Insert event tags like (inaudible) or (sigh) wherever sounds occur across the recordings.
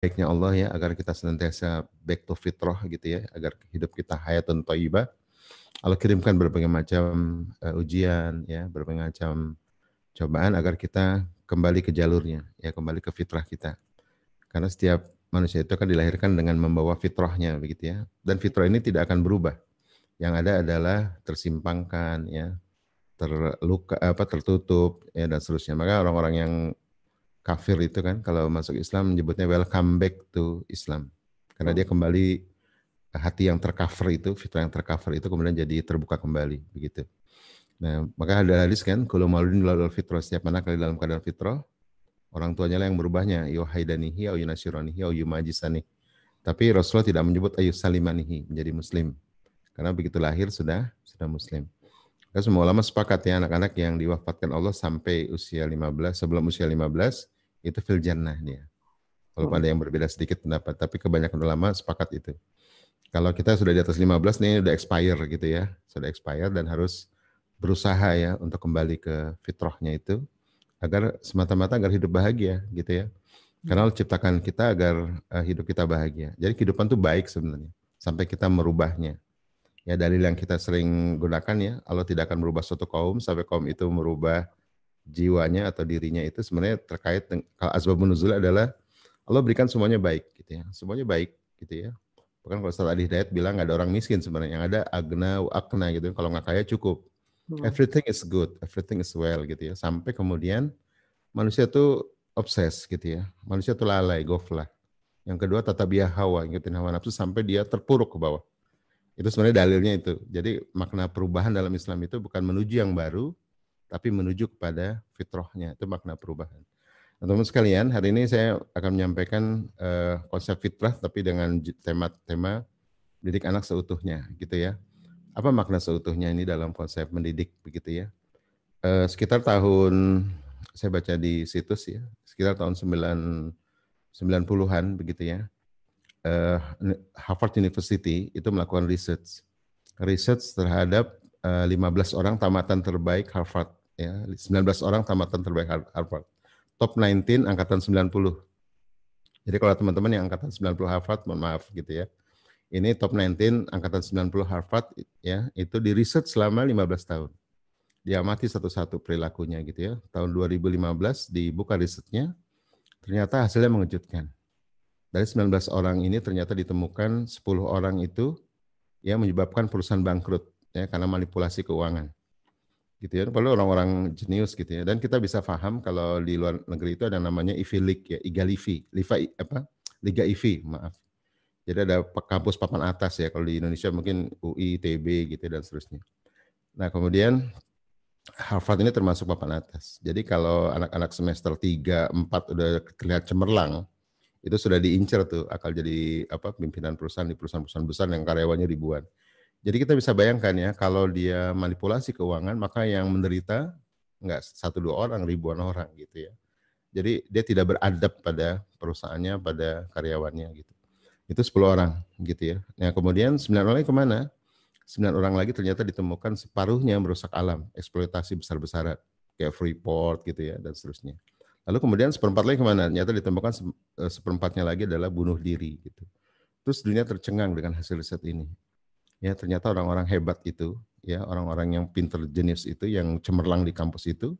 baiknya Allah ya agar kita senantiasa back to fitrah gitu ya agar hidup kita hayatun thayyibah. Allah kirimkan berbagai macam uh, ujian ya berbagai macam cobaan agar kita kembali ke jalurnya ya kembali ke fitrah kita. Karena setiap manusia itu akan dilahirkan dengan membawa fitrahnya begitu ya. Dan fitrah ini tidak akan berubah. Yang ada adalah tersimpangkan ya terluka apa tertutup ya dan seterusnya. Maka orang-orang yang kafir itu kan kalau masuk Islam menyebutnya welcome back to Islam. Karena dia kembali hati yang tercover itu fitrah yang tercover itu kemudian jadi terbuka kembali begitu. Nah maka ada hadis kan kalau mauludin lalul fitrah. Setiap anak kali dalam keadaan fitrah orang tuanya lah yang merubahnya yo haidanihi au yunasiranihi au yumajisani tapi Rasulullah tidak menyebut ayu salimanihi menjadi muslim. Karena begitu lahir sudah sudah muslim Ya, semua ulama sepakat ya anak-anak yang diwafatkan Allah sampai usia 15, sebelum usia 15 itu fil jannah dia. Kalau hmm. ada yang berbeda sedikit pendapat, tapi kebanyakan ulama sepakat itu. Kalau kita sudah di atas 15 nih udah expire gitu ya, sudah expire dan harus berusaha ya untuk kembali ke fitrahnya itu agar semata-mata agar hidup bahagia gitu ya. Karena Allah ciptakan kita agar uh, hidup kita bahagia. Jadi kehidupan itu baik sebenarnya sampai kita merubahnya. Ya dalil yang kita sering gunakan ya, Allah tidak akan merubah suatu kaum sampai kaum itu merubah jiwanya atau dirinya itu sebenarnya terkait kalau asbabun nuzul adalah Allah berikan semuanya baik gitu ya. Semuanya baik gitu ya. Bahkan kalau Ustaz Ali Hidayat bilang nggak ada orang miskin sebenarnya, yang ada agna akna gitu. Kalau nggak kaya cukup. Hmm. Everything is good, everything is well gitu ya. Sampai kemudian manusia tuh obses gitu ya. Manusia tuh lalai, goflah. Yang kedua tata biah hawa, ngikutin hawa nafsu sampai dia terpuruk ke bawah. Itu sebenarnya dalilnya itu. Jadi makna perubahan dalam Islam itu bukan menuju yang baru, tapi menuju kepada fitrahnya. Itu makna perubahan. Nah, teman-teman sekalian, hari ini saya akan menyampaikan uh, konsep fitrah tapi dengan tema-tema didik anak seutuhnya, gitu ya. Apa makna seutuhnya ini dalam konsep mendidik, begitu ya? Uh, sekitar tahun saya baca di situs ya, sekitar tahun 9 90-an begitu ya uh, Harvard University itu melakukan research, research terhadap uh, eh, 15 orang tamatan terbaik Harvard, ya 19 orang tamatan terbaik Harvard, top 19 angkatan 90. Jadi kalau teman-teman yang angkatan 90 Harvard, mohon maaf gitu ya. Ini top 19 angkatan 90 Harvard ya, itu di research selama 15 tahun. Diamati satu-satu perilakunya gitu ya. Tahun 2015 dibuka risetnya, ternyata hasilnya mengejutkan dari 19 orang ini ternyata ditemukan 10 orang itu yang menyebabkan perusahaan bangkrut ya karena manipulasi keuangan. Gitu ya. Perlu orang-orang jenius gitu ya. Dan kita bisa paham kalau di luar negeri itu ada namanya Ivy League ya, Iga Livi, Liva apa? Liga Ivy, maaf. Jadi ada kampus papan atas ya. Kalau di Indonesia mungkin UI, TB gitu dan seterusnya. Nah, kemudian Harvard ini termasuk papan atas. Jadi kalau anak-anak semester 3, 4 udah terlihat cemerlang, itu sudah diincar tuh akal jadi apa pimpinan perusahaan di perusahaan-perusahaan besar yang karyawannya ribuan. Jadi kita bisa bayangkan ya kalau dia manipulasi keuangan maka yang menderita nggak satu dua orang ribuan orang gitu ya. Jadi dia tidak beradab pada perusahaannya pada karyawannya gitu. Itu 10 orang gitu ya. Nah kemudian sembilan orang lagi ke mana? Sembilan orang lagi ternyata ditemukan separuhnya merusak alam, eksploitasi besar-besaran kayak Freeport gitu ya dan seterusnya. Lalu kemudian seperempat lagi ke mana? Nyata ditemukan eh, seperempatnya lagi adalah bunuh diri. Gitu. Terus dunia tercengang dengan hasil riset ini. Ya ternyata orang-orang hebat itu, ya orang-orang yang pinter jenis itu, yang cemerlang di kampus itu,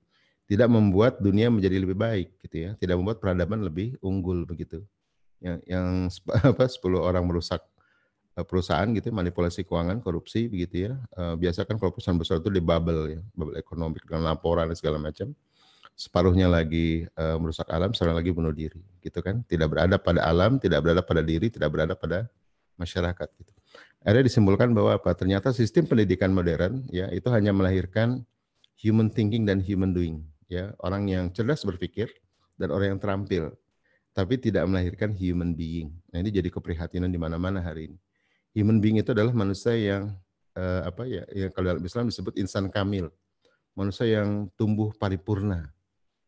tidak membuat dunia menjadi lebih baik, gitu ya. Tidak membuat peradaban lebih unggul begitu. Yang, yang (laughs) apa 10 orang merusak eh, perusahaan gitu, manipulasi keuangan, korupsi begitu ya. Eh, biasa kan kalau perusahaan besar itu di bubble ya, bubble ekonomi dengan laporan dan segala macam separuhnya lagi uh, merusak alam, separuhnya lagi bunuh diri, gitu kan? Tidak berada pada alam, tidak berada pada diri, tidak berada pada masyarakat. Gitu. Akhirnya disimpulkan bahwa apa? Ternyata sistem pendidikan modern ya itu hanya melahirkan human thinking dan human doing, ya orang yang cerdas berpikir dan orang yang terampil, tapi tidak melahirkan human being. Nah ini jadi keprihatinan di mana-mana hari ini. Human being itu adalah manusia yang uh, apa ya? Yang kalau dalam Islam disebut insan kamil, manusia yang tumbuh paripurna,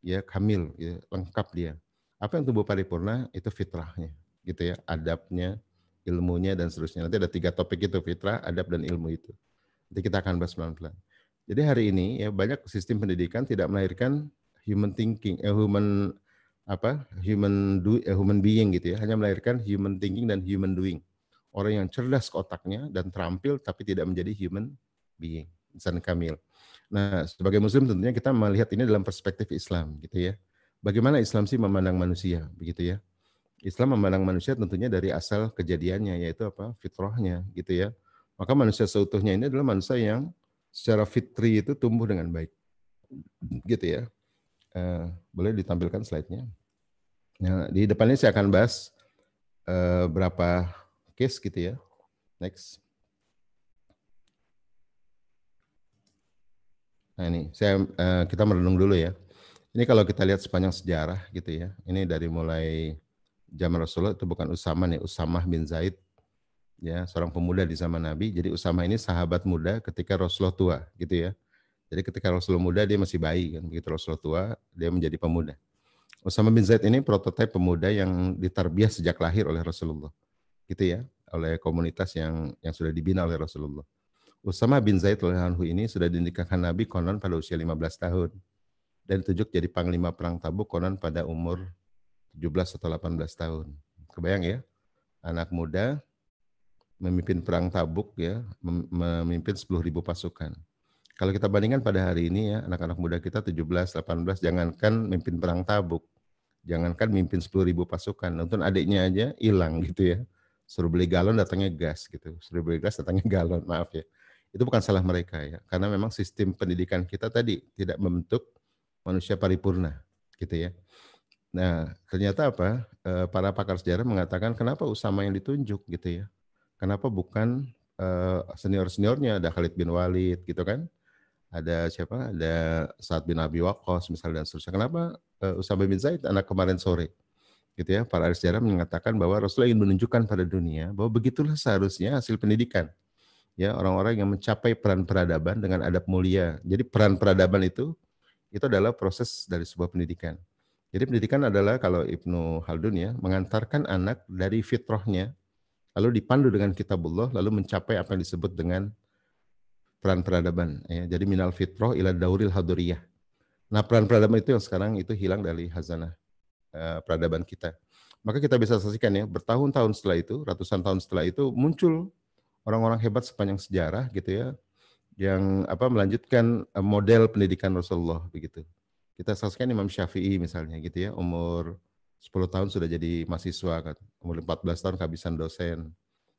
ya kamil, ya, lengkap dia. Apa yang tumbuh paripurna itu fitrahnya, gitu ya, adabnya, ilmunya dan seterusnya. Nanti ada tiga topik itu fitrah, adab dan ilmu itu. Nanti kita akan bahas pelan-pelan. Jadi hari ini ya banyak sistem pendidikan tidak melahirkan human thinking, eh, human apa human do, uh, human being gitu ya, hanya melahirkan human thinking dan human doing. Orang yang cerdas otaknya dan terampil tapi tidak menjadi human being, insan kamil. Nah, sebagai muslim tentunya kita melihat ini dalam perspektif Islam gitu ya. Bagaimana Islam sih memandang manusia begitu ya? Islam memandang manusia tentunya dari asal kejadiannya yaitu apa? fitrahnya gitu ya. Maka manusia seutuhnya ini adalah manusia yang secara fitri itu tumbuh dengan baik. Gitu ya. Uh, boleh ditampilkan slide-nya. Nah, di depannya saya akan bahas uh, berapa case gitu ya. Next. Nah ini, saya uh, kita merenung dulu ya. Ini kalau kita lihat sepanjang sejarah gitu ya. Ini dari mulai zaman Rasulullah itu bukan Usama nih, Usamah bin Zaid ya, seorang pemuda di zaman Nabi. Jadi Usama ini sahabat muda ketika Rasulullah tua gitu ya. Jadi ketika Rasulullah muda dia masih bayi kan, begitu Rasulullah tua dia menjadi pemuda. Osama bin Zaid ini prototipe pemuda yang ditarbiah sejak lahir oleh Rasulullah. Gitu ya, oleh komunitas yang yang sudah dibina oleh Rasulullah. Usama bin Zaid anhu ini sudah dinikahkan Nabi konon pada usia 15 tahun dan ditunjuk jadi panglima perang Tabuk konon pada umur 17 atau 18 tahun. Kebayang ya? Anak muda memimpin perang Tabuk ya, memimpin 10.000 pasukan. Kalau kita bandingkan pada hari ini ya, anak-anak muda kita 17, 18, jangankan mimpin perang tabuk, jangankan 10 ribu pasukan, nonton adiknya aja hilang gitu ya. Suruh beli galon datangnya gas gitu, suruh beli gas datangnya galon, maaf ya. Itu bukan salah mereka ya, karena memang sistem pendidikan kita tadi tidak membentuk manusia paripurna gitu ya. Nah, ternyata apa? Eh, para pakar sejarah mengatakan kenapa Usama yang ditunjuk gitu ya. Kenapa bukan eh, senior-seniornya ada Khalid bin Walid gitu kan? ada siapa? Ada Saad bin Abi Waqqas misalnya dan seterusnya. Kenapa uh, Usama bin Zaid anak kemarin sore? Gitu ya. Para sejarah mengatakan bahwa Rasulullah ingin menunjukkan pada dunia bahwa begitulah seharusnya hasil pendidikan. Ya, orang-orang yang mencapai peran peradaban dengan adab mulia. Jadi peran peradaban itu itu adalah proses dari sebuah pendidikan. Jadi pendidikan adalah kalau Ibnu Haldun ya, mengantarkan anak dari fitrahnya lalu dipandu dengan kitabullah lalu mencapai apa yang disebut dengan peran peradaban ya. Jadi minal fitroh ila dauril haduriyah. Nah, peran peradaban itu yang sekarang itu hilang dari hazanah uh, peradaban kita. Maka kita bisa saksikan ya, bertahun-tahun setelah itu, ratusan tahun setelah itu muncul orang-orang hebat sepanjang sejarah gitu ya yang apa melanjutkan uh, model pendidikan Rasulullah begitu. Kita saksikan Imam Syafi'i misalnya gitu ya, umur 10 tahun sudah jadi mahasiswa kan, umur 14 tahun kehabisan dosen,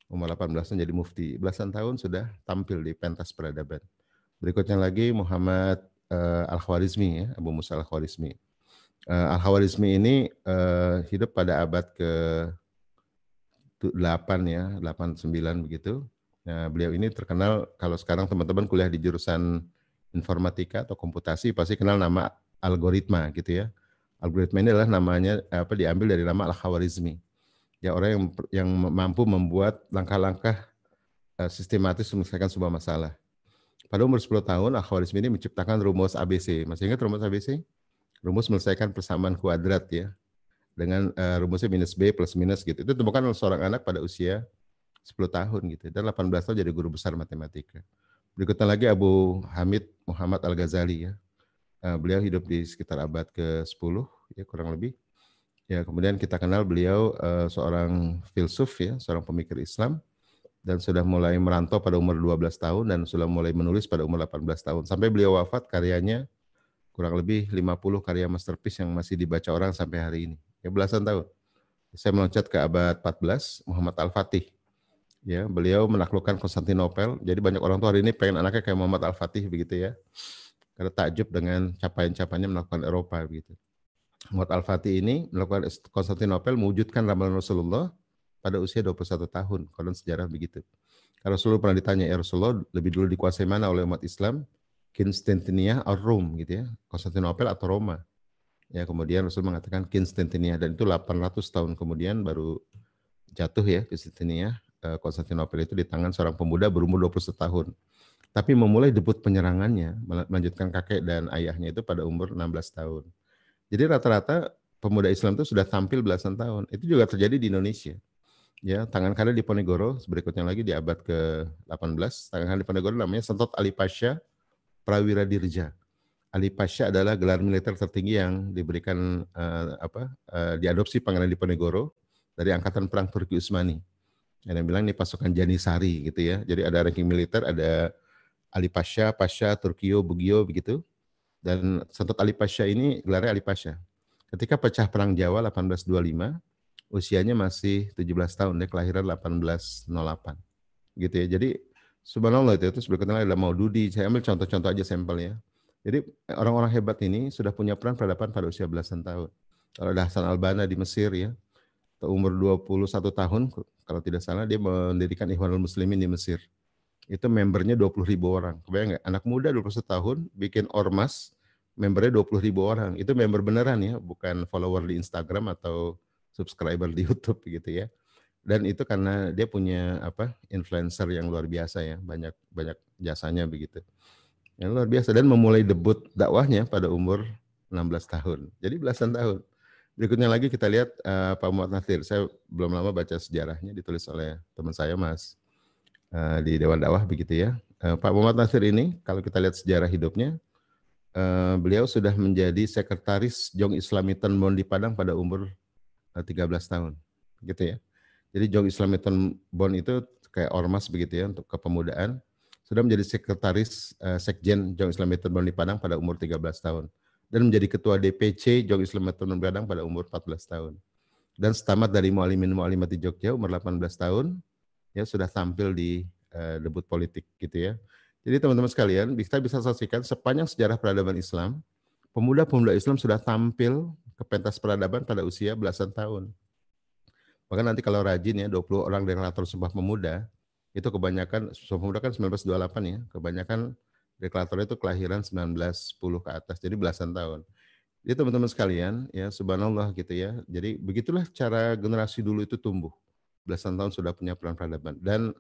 umur 18 tahun jadi mufti. Belasan tahun sudah tampil di pentas peradaban. Berikutnya lagi Muhammad uh, Al-Khwarizmi ya, Abu Musa Al-Khwarizmi. Uh, Al-Khwarizmi ini uh, hidup pada abad ke 8 ya, 8 9 begitu. Nah, beliau ini terkenal kalau sekarang teman-teman kuliah di jurusan informatika atau komputasi pasti kenal nama algoritma gitu ya. Algoritma ini adalah namanya apa diambil dari nama Al-Khwarizmi ya orang yang yang mampu membuat langkah-langkah uh, sistematis menyelesaikan sebuah masalah. Pada umur 10 tahun, Al-Khwarizmi ini menciptakan rumus ABC. Masih ingat rumus ABC? Rumus menyelesaikan persamaan kuadrat ya. Dengan uh, rumusnya minus B plus minus gitu. Itu ditemukan oleh seorang anak pada usia 10 tahun gitu. Dan 18 tahun jadi guru besar matematika. Berikutnya lagi Abu Hamid Muhammad Al-Ghazali ya. Uh, beliau hidup di sekitar abad ke-10 ya kurang lebih. Ya, kemudian kita kenal beliau uh, seorang filsuf ya, seorang pemikir Islam dan sudah mulai merantau pada umur 12 tahun dan sudah mulai menulis pada umur 18 tahun. Sampai beliau wafat karyanya kurang lebih 50 karya masterpiece yang masih dibaca orang sampai hari ini. Ya belasan tahun. Saya meloncat ke abad 14, Muhammad Al-Fatih. Ya, beliau menaklukkan Konstantinopel. Jadi banyak orang tua hari ini pengen anaknya kayak Muhammad Al-Fatih begitu ya. Karena takjub dengan capaian-capaiannya melakukan Eropa begitu. Muhammad Al-Fatih ini melakukan Konstantinopel mewujudkan ramalan Rasulullah pada usia 21 tahun. Konon sejarah begitu. Karena Rasulullah pernah ditanya, ya Rasulullah lebih dulu dikuasai mana oleh umat Islam? Konstantinia atau Rom gitu ya. Konstantinopel atau Roma. Ya, kemudian Rasul mengatakan Konstantinia dan itu 800 tahun kemudian baru jatuh ya Konstantinia. Eh, Konstantinopel itu di tangan seorang pemuda berumur 21 tahun. Tapi memulai debut penyerangannya, melanjutkan kakek dan ayahnya itu pada umur 16 tahun. Jadi rata-rata pemuda Islam itu sudah tampil belasan tahun. Itu juga terjadi di Indonesia. Ya, tangan kanan di Ponegoro, berikutnya lagi di abad ke-18, tangan kanan di Ponegoro namanya Sentot Ali Pasha Prawira Dirja. Ali Pasha adalah gelar militer tertinggi yang diberikan uh, apa uh, diadopsi Pangeran Diponegoro dari angkatan perang Turki Utsmani. Yang bilang ini pasukan Janisari gitu ya. Jadi ada ranking militer, ada Ali Pasha, Pasha, Turkio, Bugio begitu. Dan Sentot Ali Pasha ini gelarnya Ali Pasha. Ketika pecah perang Jawa 1825, usianya masih 17 tahun, dia kelahiran 1808. Gitu ya. Jadi subhanallah itu, itu berikutnya ada Maududi. Saya ambil contoh-contoh aja sampelnya. Jadi orang-orang hebat ini sudah punya peran peradaban pada usia belasan tahun. Kalau ada Hasan Albana di Mesir ya, umur 21 tahun, kalau tidak salah dia mendirikan Ikhwanul Muslimin di Mesir. Itu membernya 20 ribu orang. Kebayang nggak? Anak muda 21 tahun bikin ormas, membernya 20 ribu orang. Itu member beneran ya, bukan follower di Instagram atau subscriber di YouTube gitu ya. Dan itu karena dia punya apa influencer yang luar biasa ya, banyak banyak jasanya begitu. Yang luar biasa dan memulai debut dakwahnya pada umur 16 tahun. Jadi belasan tahun. Berikutnya lagi kita lihat uh, Pak Muhammad Nasir. Saya belum lama baca sejarahnya ditulis oleh teman saya Mas uh, di Dewan Dakwah begitu ya. Uh, Pak Muhammad Nasir ini kalau kita lihat sejarah hidupnya, uh, beliau sudah menjadi sekretaris Jong Islamitan Bon di Padang pada umur uh, 13 tahun, gitu ya. Jadi Jong Islamitan Bon itu kayak ormas begitu ya untuk kepemudaan sudah menjadi sekretaris uh, Sekjen Jong Islam Metodon di Padang pada umur 13 tahun dan menjadi ketua DPC Jong Islam Metodon Padang pada umur 14 tahun. Dan setamat dari Mualimin Mualimat di Jogja umur 18 tahun ya sudah tampil di uh, debut politik gitu ya. Jadi teman-teman sekalian, kita bisa saksikan sepanjang sejarah peradaban Islam, pemuda-pemuda Islam sudah tampil ke pentas peradaban pada usia belasan tahun. Bahkan nanti kalau rajin ya 20 orang deklarator Sumpah Pemuda itu kebanyakan Sumpah Pemuda kan 1928 ya, kebanyakan deklarator itu kelahiran 1910 ke atas, jadi belasan tahun. Jadi teman-teman sekalian, ya subhanallah gitu ya. Jadi begitulah cara generasi dulu itu tumbuh. Belasan tahun sudah punya peran peradaban. Dan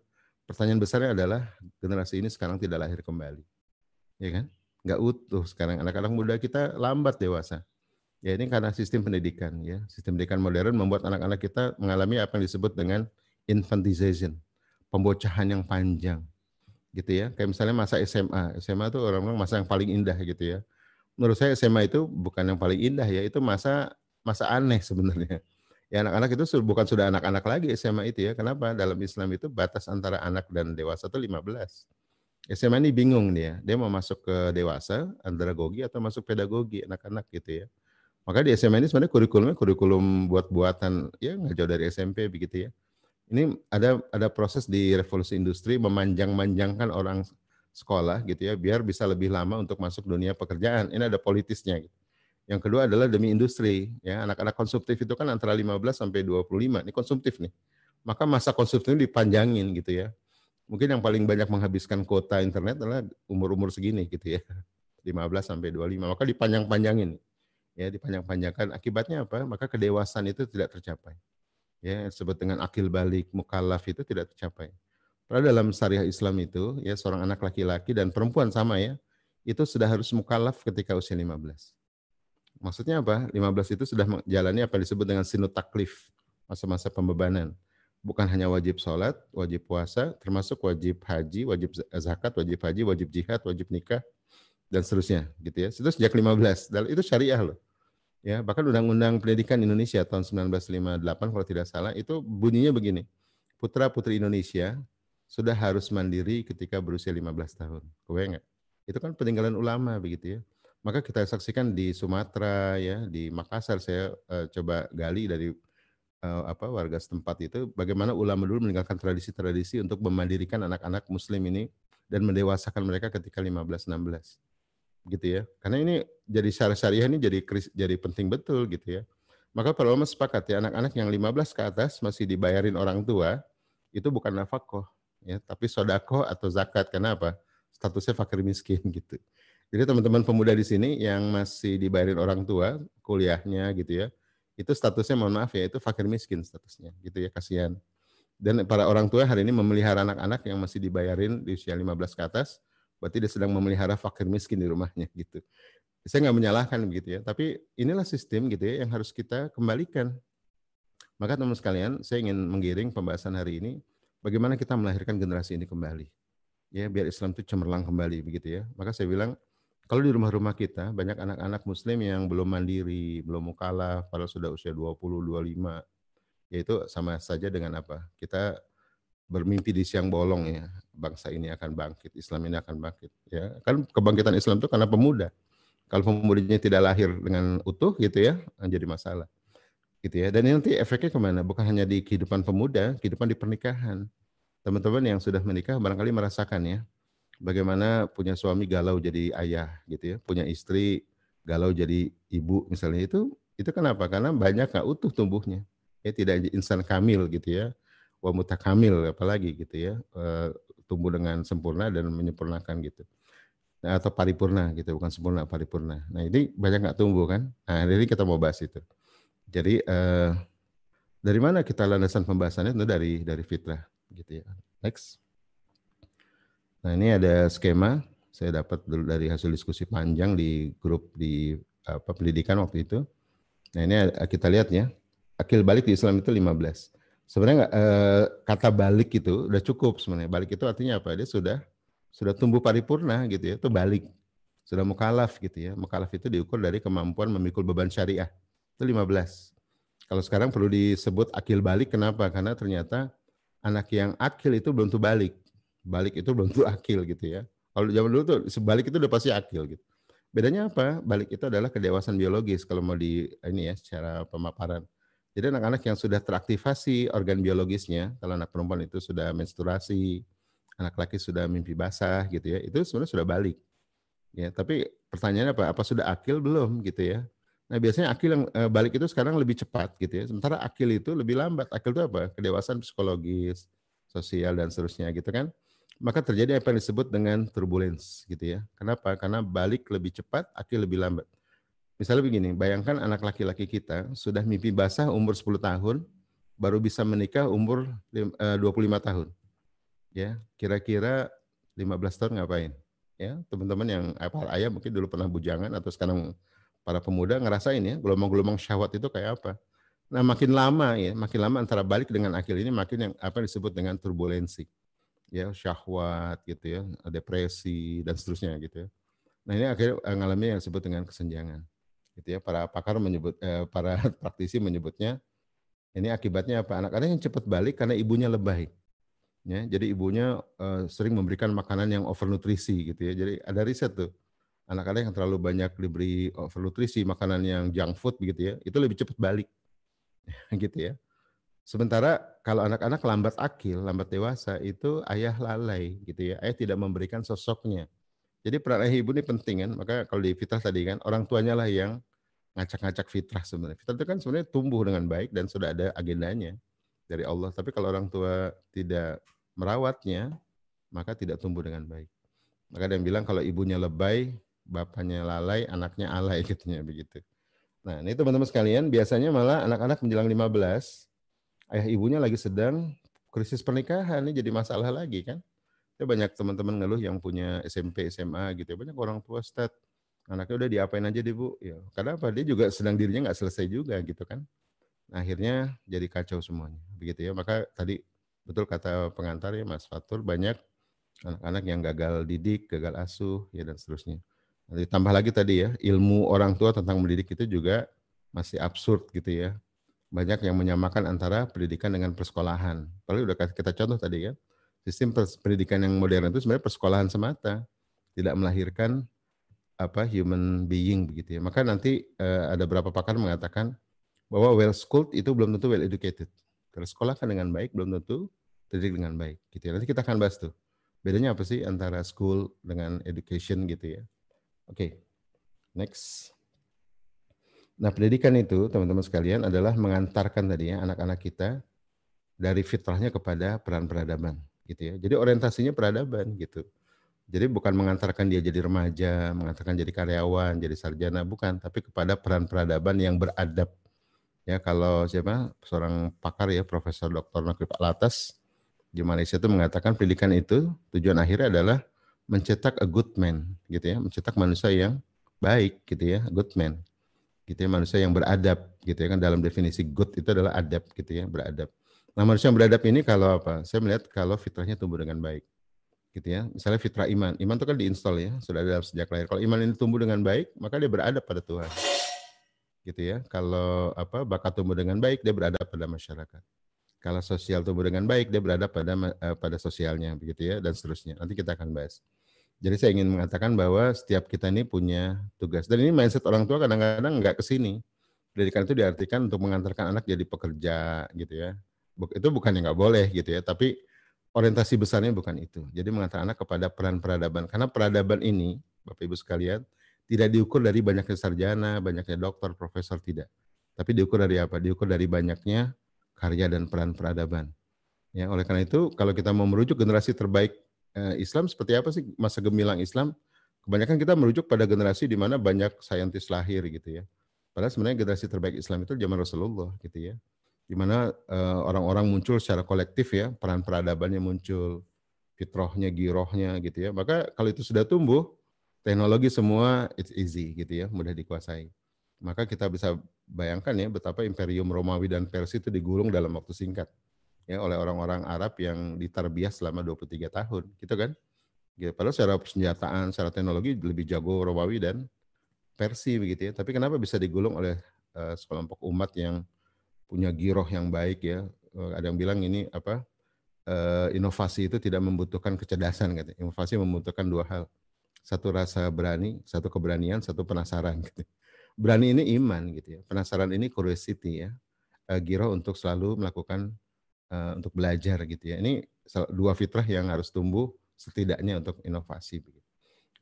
pertanyaan besarnya adalah generasi ini sekarang tidak lahir kembali. Ya kan? Nggak utuh sekarang. Anak-anak muda kita lambat dewasa. Ya ini karena sistem pendidikan ya. Sistem pendidikan modern membuat anak-anak kita mengalami apa yang disebut dengan infantization pembocahan yang panjang gitu ya. Kayak misalnya masa SMA. SMA itu orang-orang masa yang paling indah gitu ya. Menurut saya SMA itu bukan yang paling indah ya, itu masa masa aneh sebenarnya. Ya anak-anak itu bukan sudah anak-anak lagi SMA itu ya. Kenapa? Dalam Islam itu batas antara anak dan dewasa itu 15. SMA ini bingung dia. Dia mau masuk ke dewasa, andragogi atau masuk pedagogi anak-anak gitu ya. Maka di SMA ini sebenarnya kurikulumnya kurikulum buat-buatan ya nggak jauh dari SMP begitu ya ini ada ada proses di revolusi industri memanjang-manjangkan orang sekolah gitu ya biar bisa lebih lama untuk masuk dunia pekerjaan. Ini ada politisnya gitu. Yang kedua adalah demi industri ya. Anak-anak konsumtif itu kan antara 15 sampai 25. Ini konsumtif nih. Maka masa konsumtif ini dipanjangin gitu ya. Mungkin yang paling banyak menghabiskan kuota internet adalah umur-umur segini gitu ya. (laughs) 15 sampai 25. Maka dipanjang-panjangin. Ya, dipanjang-panjangkan. Akibatnya apa? Maka kedewasaan itu tidak tercapai ya disebut dengan akil balik mukallaf itu tidak tercapai. Padahal dalam syariah Islam itu ya seorang anak laki-laki dan perempuan sama ya, itu sudah harus mukallaf ketika usia 15. Maksudnya apa? 15 itu sudah menjalani apa disebut dengan sinut taklif, masa-masa pembebanan. Bukan hanya wajib sholat, wajib puasa, termasuk wajib haji, wajib zakat, wajib haji, wajib jihad, wajib nikah, dan seterusnya gitu ya. Itu sejak 15. Dan itu syariah loh. Ya, bahkan Undang-Undang Pendidikan Indonesia tahun 1958 kalau tidak salah itu bunyinya begini. Putra Putri Indonesia sudah harus mandiri ketika berusia 15 tahun. Kebayang nggak? Itu kan peninggalan ulama begitu ya. Maka kita saksikan di Sumatera ya, di Makassar saya uh, coba gali dari uh, apa warga setempat itu bagaimana ulama dulu meninggalkan tradisi-tradisi untuk memandirikan anak-anak muslim ini dan mendewasakan mereka ketika 15 16 gitu ya. Karena ini jadi syariah ini jadi jadi penting betul gitu ya. Maka para ulama sepakat ya anak-anak yang 15 ke atas masih dibayarin orang tua itu bukan nafkah ya, tapi sodako atau zakat. Kenapa? Statusnya fakir miskin (laughs) gitu. Jadi teman-teman pemuda di sini yang masih dibayarin orang tua kuliahnya gitu ya, itu statusnya mohon maaf ya itu fakir miskin statusnya gitu ya kasihan. Dan para orang tua hari ini memelihara anak-anak yang masih dibayarin di usia 15 ke atas, berarti dia sedang memelihara fakir miskin di rumahnya gitu. Saya nggak menyalahkan begitu ya, tapi inilah sistem gitu ya yang harus kita kembalikan. Maka teman sekalian, saya ingin menggiring pembahasan hari ini bagaimana kita melahirkan generasi ini kembali. Ya, biar Islam itu cemerlang kembali begitu ya. Maka saya bilang Kalau di rumah-rumah kita banyak anak-anak muslim yang belum mandiri, belum mukalaf, padahal sudah usia 20, 25. Yaitu sama saja dengan apa? Kita bermimpi di siang bolong ya. Bangsa ini akan bangkit, Islam ini akan bangkit. Ya, kan kebangkitan Islam itu karena pemuda. Kalau pemudanya tidak lahir dengan utuh gitu ya, jadi masalah. Gitu ya. Dan ini nanti efeknya ke mana? Bukan hanya di kehidupan pemuda, kehidupan di pernikahan. Teman-teman yang sudah menikah barangkali merasakan ya, bagaimana punya suami galau jadi ayah gitu ya, punya istri galau jadi ibu misalnya itu itu kenapa? Karena banyak nggak utuh tumbuhnya. Ya tidak insan kamil gitu ya. Wa mutakamil apalagi gitu ya. E, tumbuh dengan sempurna dan menyempurnakan gitu. Nah, atau paripurna gitu, bukan sempurna paripurna. Nah, ini banyak nggak tumbuh kan? Nah, ini kita mau bahas itu. Jadi eh, dari mana kita landasan pembahasannya? Itu dari dari fitrah gitu ya. Next. Nah ini ada skema saya dapat dulu dari hasil diskusi panjang di grup di apa pendidikan waktu itu. Nah ini kita lihat ya, akil balik di Islam itu 15. Sebenarnya eh, kata balik itu udah cukup sebenarnya. Balik itu artinya apa? Dia sudah sudah tumbuh paripurna gitu ya, itu balik. Sudah mukalaf gitu ya. Mukalaf itu diukur dari kemampuan memikul beban syariah. Itu 15. Kalau sekarang perlu disebut akil balik, kenapa? Karena ternyata anak yang akil itu belum tuh balik balik itu belum tentu akil gitu ya. Kalau zaman dulu tuh sebalik itu udah pasti akil gitu. Bedanya apa? Balik itu adalah kedewasaan biologis kalau mau di ini ya secara pemaparan. Jadi anak-anak yang sudah teraktivasi organ biologisnya, kalau anak perempuan itu sudah menstruasi, anak laki sudah mimpi basah gitu ya, itu sebenarnya sudah balik. Ya, tapi pertanyaannya apa? Apa sudah akil belum gitu ya? Nah, biasanya akil yang eh, balik itu sekarang lebih cepat gitu ya. Sementara akil itu lebih lambat. Akil itu apa? Kedewasaan psikologis, sosial dan seterusnya gitu kan maka terjadi apa yang disebut dengan turbulence gitu ya. Kenapa? Karena balik lebih cepat, akil lebih lambat. Misalnya begini, bayangkan anak laki-laki kita sudah mimpi basah umur 10 tahun, baru bisa menikah umur 25 eh, tahun. Ya, kira-kira 15 tahun ngapain? Ya, teman-teman yang apa ayah mungkin dulu pernah bujangan atau sekarang para pemuda ngerasain ya, gelombang-gelombang syahwat itu kayak apa. Nah, makin lama ya, makin lama antara balik dengan akil ini makin yang apa disebut dengan turbulensi ya syahwat gitu ya, depresi dan seterusnya gitu ya. Nah ini akhirnya eh, mengalami yang disebut dengan kesenjangan. Gitu ya. Para pakar menyebut, eh, para (laughs) praktisi menyebutnya ini akibatnya apa? Anak-anak yang cepat balik karena ibunya lebay. Ya, jadi ibunya eh, sering memberikan makanan yang overnutrisi gitu ya. Jadi ada riset tuh. Anak-anak yang terlalu banyak diberi overnutrisi, makanan yang junk food begitu ya, itu lebih cepat balik. (laughs) gitu ya. Sementara kalau anak-anak lambat akil, lambat dewasa itu ayah lalai gitu ya. Ayah tidak memberikan sosoknya. Jadi peran ayah ibu ini penting kan. Maka kalau di fitrah tadi kan orang tuanya lah yang ngacak-ngacak fitrah sebenarnya. Fitrah itu kan sebenarnya tumbuh dengan baik dan sudah ada agendanya dari Allah. Tapi kalau orang tua tidak merawatnya, maka tidak tumbuh dengan baik. Maka ada yang bilang kalau ibunya lebay, bapaknya lalai, anaknya alay (laughs) katanya begitu. Nah, ini teman-teman sekalian, biasanya malah anak-anak menjelang 15 ayah ibunya lagi sedang krisis pernikahan ini jadi masalah lagi kan. Ya banyak teman-teman ngeluh yang punya SMP, SMA gitu ya. Banyak orang tua stat anaknya udah diapain aja deh bu. Ya, karena apa? Dia juga sedang dirinya nggak selesai juga gitu kan. Nah, akhirnya jadi kacau semuanya. Begitu ya. Maka tadi betul kata pengantar ya Mas Fatur banyak anak-anak yang gagal didik, gagal asuh ya dan seterusnya. Nah, ditambah lagi tadi ya ilmu orang tua tentang mendidik itu juga masih absurd gitu ya banyak yang menyamakan antara pendidikan dengan persekolahan. Paling udah kita contoh tadi ya, sistem pendidikan yang modern itu sebenarnya persekolahan semata, tidak melahirkan apa human being begitu ya. Maka nanti uh, ada beberapa pakar mengatakan bahwa well schooled itu belum tentu well educated. Kalau sekolah kan dengan baik belum tentu terdidik dengan baik gitu ya. Nanti kita akan bahas tuh. Bedanya apa sih antara school dengan education gitu ya. Oke. Okay. Next. Nah, pendidikan itu, teman-teman sekalian, adalah mengantarkan tadi ya anak-anak kita dari fitrahnya kepada peran peradaban, gitu ya. Jadi orientasinya peradaban gitu. Jadi bukan mengantarkan dia jadi remaja, mengantarkan jadi karyawan, jadi sarjana, bukan, tapi kepada peran peradaban yang beradab. Ya, kalau siapa seorang pakar ya, Profesor Dr. Nakrib Alatas di Malaysia itu mengatakan pendidikan itu tujuan akhirnya adalah mencetak a good man, gitu ya, mencetak manusia yang baik, gitu ya, good man gitu ya manusia yang beradab gitu ya kan dalam definisi good itu adalah adab gitu ya beradab. Nah manusia yang beradab ini kalau apa? Saya melihat kalau fitrahnya tumbuh dengan baik. gitu ya. Misalnya fitrah iman. Iman itu kan diinstal ya, sudah ada sejak lahir. Kalau iman ini tumbuh dengan baik, maka dia beradab pada Tuhan. Gitu ya. Kalau apa bakat tumbuh dengan baik, dia beradab pada masyarakat. Kalau sosial tumbuh dengan baik, dia beradab pada uh, pada sosialnya begitu ya dan seterusnya. Nanti kita akan bahas. Jadi saya ingin mengatakan bahwa setiap kita ini punya tugas. Dan ini mindset orang tua kadang-kadang nggak ke sini. Pendidikan itu diartikan untuk mengantarkan anak jadi pekerja gitu ya. Itu bukan yang nggak boleh gitu ya, tapi orientasi besarnya bukan itu. Jadi mengantar anak kepada peran peradaban. Karena peradaban ini, Bapak Ibu sekalian, tidak diukur dari banyaknya sarjana, banyaknya dokter, profesor, tidak. Tapi diukur dari apa? Diukur dari banyaknya karya dan peran peradaban. Ya, oleh karena itu, kalau kita mau merujuk generasi terbaik eh, Islam seperti apa sih masa gemilang Islam? Kebanyakan kita merujuk pada generasi di mana banyak saintis lahir gitu ya. Padahal sebenarnya generasi terbaik Islam itu zaman Rasulullah gitu ya di mana uh, orang-orang muncul secara kolektif ya, peran peradabannya muncul, fitrohnya, girohnya gitu ya. Maka kalau itu sudah tumbuh, teknologi semua it's easy gitu ya, mudah dikuasai. Maka kita bisa bayangkan ya betapa Imperium Romawi dan Persia itu digulung dalam waktu singkat ya oleh orang-orang Arab yang ditarbiah selama 23 tahun, gitu kan? Gitu. Padahal secara persenjataan, secara teknologi lebih jago Romawi dan Persia begitu ya. Tapi kenapa bisa digulung oleh uh, sekelompok umat yang punya giroh yang baik ya. Eh, ada yang bilang ini apa uh, inovasi itu tidak membutuhkan kecerdasan gitu. Inovasi membutuhkan dua hal. Satu rasa berani, satu keberanian, satu penasaran gitu. Berani ini iman gitu ya. Penasaran ini curiosity ya. Uh, giroh untuk selalu melakukan untuk belajar gitu ya. Ini dua fitrah yang harus tumbuh setidaknya untuk inovasi.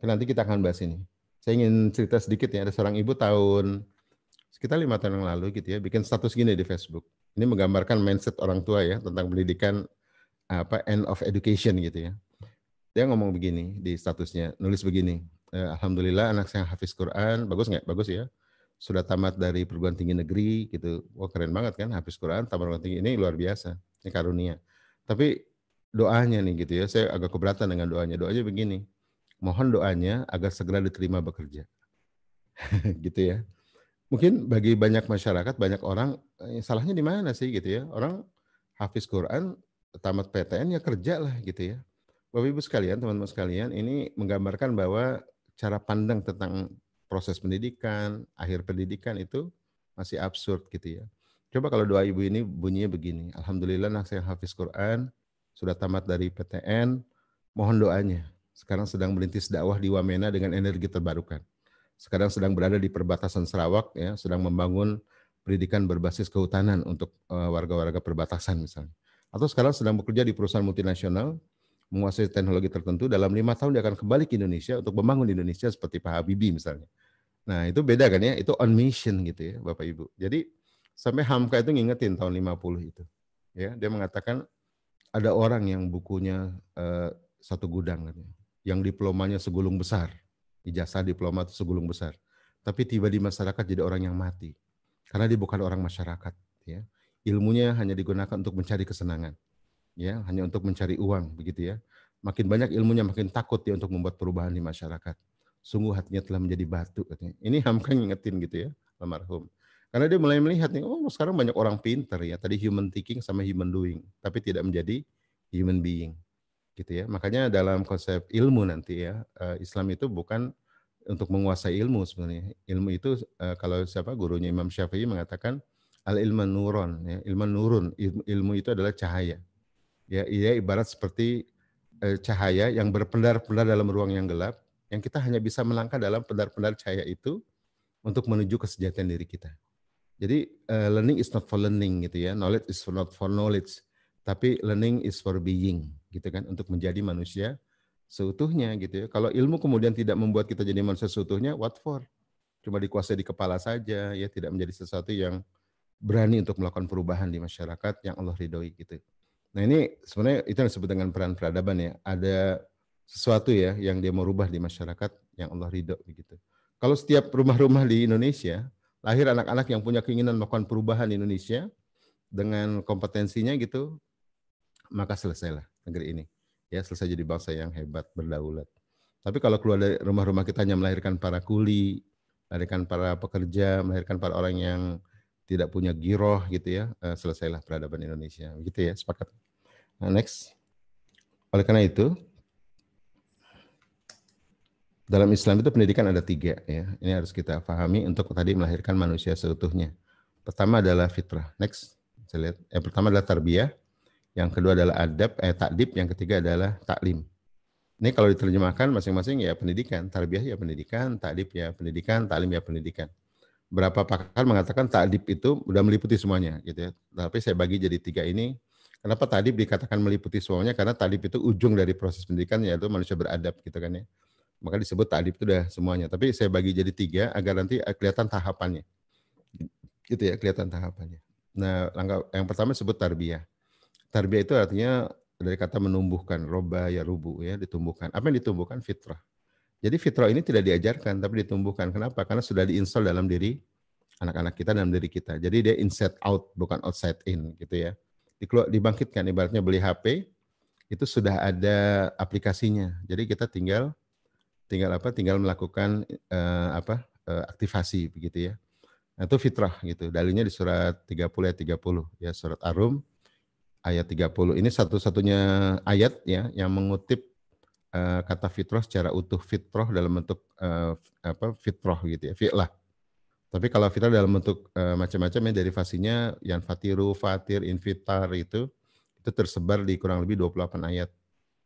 Nanti kita akan bahas ini. Saya ingin cerita sedikit ya. Ada seorang ibu tahun sekitar lima tahun yang lalu gitu ya, bikin status gini di Facebook. Ini menggambarkan mindset orang tua ya tentang pendidikan apa end of education gitu ya. Dia ngomong begini di statusnya, nulis begini. Eh, Alhamdulillah anak saya hafiz Quran, bagus nggak? Bagus ya. Sudah tamat dari perguruan tinggi negeri gitu. Wah keren banget kan hafiz Quran, tamat perguruan tinggi ini luar biasa. Ini karunia. Tapi doanya nih gitu ya, saya agak keberatan dengan doanya. Doanya begini, mohon doanya agar segera diterima bekerja. (laughs) gitu ya mungkin bagi banyak masyarakat, banyak orang eh, salahnya di mana sih gitu ya? Orang hafiz Quran, tamat PTN ya kerja lah gitu ya. Bapak Ibu sekalian, teman-teman sekalian, ini menggambarkan bahwa cara pandang tentang proses pendidikan, akhir pendidikan itu masih absurd gitu ya. Coba kalau doa ibu ini bunyinya begini, Alhamdulillah anak saya hafiz Quran, sudah tamat dari PTN, mohon doanya. Sekarang sedang merintis dakwah di Wamena dengan energi terbarukan sekarang sedang berada di perbatasan Sarawak ya, sedang membangun pendidikan berbasis kehutanan untuk eh, warga-warga perbatasan misalnya. Atau sekarang sedang bekerja di perusahaan multinasional menguasai teknologi tertentu dalam lima tahun dia akan kembali ke Indonesia untuk membangun Indonesia seperti Pak Habibie misalnya. Nah itu beda kan ya, itu on mission gitu ya Bapak Ibu. Jadi sampai Hamka itu ngingetin tahun 50 itu. Ya, dia mengatakan ada orang yang bukunya uh, satu gudang katanya, yang diplomanya segulung besar ijazah diploma itu segulung besar. Tapi tiba di masyarakat jadi orang yang mati. Karena dia bukan orang masyarakat. Ya. Ilmunya hanya digunakan untuk mencari kesenangan. ya Hanya untuk mencari uang. begitu ya. Makin banyak ilmunya makin takut dia untuk membuat perubahan di masyarakat. Sungguh hatinya telah menjadi batu. Katanya. Ini Hamka ngingetin gitu ya, almarhum. Karena dia mulai melihat nih, oh sekarang banyak orang pinter ya. Tadi human thinking sama human doing, tapi tidak menjadi human being gitu ya. Makanya dalam konsep ilmu nanti ya, uh, Islam itu bukan untuk menguasai ilmu sebenarnya. Ilmu itu uh, kalau siapa gurunya Imam Syafi'i mengatakan al ilmu nuron ya, ilmu nurun, ilmu, itu adalah cahaya. Ya, ia ibarat seperti uh, cahaya yang berpendar-pendar dalam ruang yang gelap yang kita hanya bisa melangkah dalam pendar-pendar cahaya itu untuk menuju kesejahteraan diri kita. Jadi learning is not for learning gitu ya, knowledge is not for knowledge, tapi learning is for being gitu kan untuk menjadi manusia seutuhnya gitu ya. Kalau ilmu kemudian tidak membuat kita jadi manusia seutuhnya, what for? Cuma dikuasai di kepala saja ya, tidak menjadi sesuatu yang berani untuk melakukan perubahan di masyarakat yang Allah ridhoi gitu. Nah ini sebenarnya itu yang disebut dengan peran peradaban ya. Ada sesuatu ya yang dia mau rubah di masyarakat yang Allah ridho begitu. Kalau setiap rumah-rumah di Indonesia lahir anak-anak yang punya keinginan melakukan perubahan di Indonesia dengan kompetensinya gitu, maka selesailah negeri ini. Ya, selesai jadi bangsa yang hebat, berdaulat. Tapi kalau keluar dari rumah-rumah kita hanya melahirkan para kuli, melahirkan para pekerja, melahirkan para orang yang tidak punya giroh gitu ya, eh, selesailah peradaban Indonesia. Begitu ya, sepakat. Nah, next. Oleh karena itu, dalam Islam itu pendidikan ada tiga ya. Ini harus kita pahami untuk tadi melahirkan manusia seutuhnya. Pertama adalah fitrah. Next, saya lihat. Yang pertama adalah tarbiyah. Yang kedua adalah adab, eh, takdib. Yang ketiga adalah taklim. Ini kalau diterjemahkan masing-masing ya pendidikan. Tarbiyah ya pendidikan, takdib ya pendidikan, taklim ya pendidikan. Berapa pakar mengatakan takdib itu udah meliputi semuanya gitu ya. Tapi saya bagi jadi tiga ini. Kenapa takdib dikatakan meliputi semuanya? Karena takdib itu ujung dari proses pendidikan yaitu manusia beradab gitu kan ya maka disebut ta'dib itu udah semuanya. Tapi saya bagi jadi tiga agar nanti eh, kelihatan tahapannya. Gitu ya, kelihatan tahapannya. Nah, langkah yang pertama disebut tarbiyah. Tarbiyah itu artinya dari kata menumbuhkan, roba ya rubu ya, ditumbuhkan. Apa yang ditumbuhkan? Fitrah. Jadi fitrah ini tidak diajarkan, tapi ditumbuhkan. Kenapa? Karena sudah diinstal dalam diri anak-anak kita, dalam diri kita. Jadi dia inside out, bukan outside in gitu ya. Dibangkitkan, ibaratnya beli HP, itu sudah ada aplikasinya. Jadi kita tinggal tinggal apa tinggal melakukan uh, apa uh, aktivasi begitu ya nah, itu fitrah gitu dalilnya di surat 30 ayat 30 ya surat Arum ayat 30 ini satu-satunya ayat ya yang mengutip uh, kata fitrah secara utuh fitrah dalam bentuk uh, apa fitrah gitu ya fi'lah tapi kalau fitrah dalam bentuk uh, macam-macam ya derivasinya yang fatiru fatir infitar itu itu tersebar di kurang lebih 28 ayat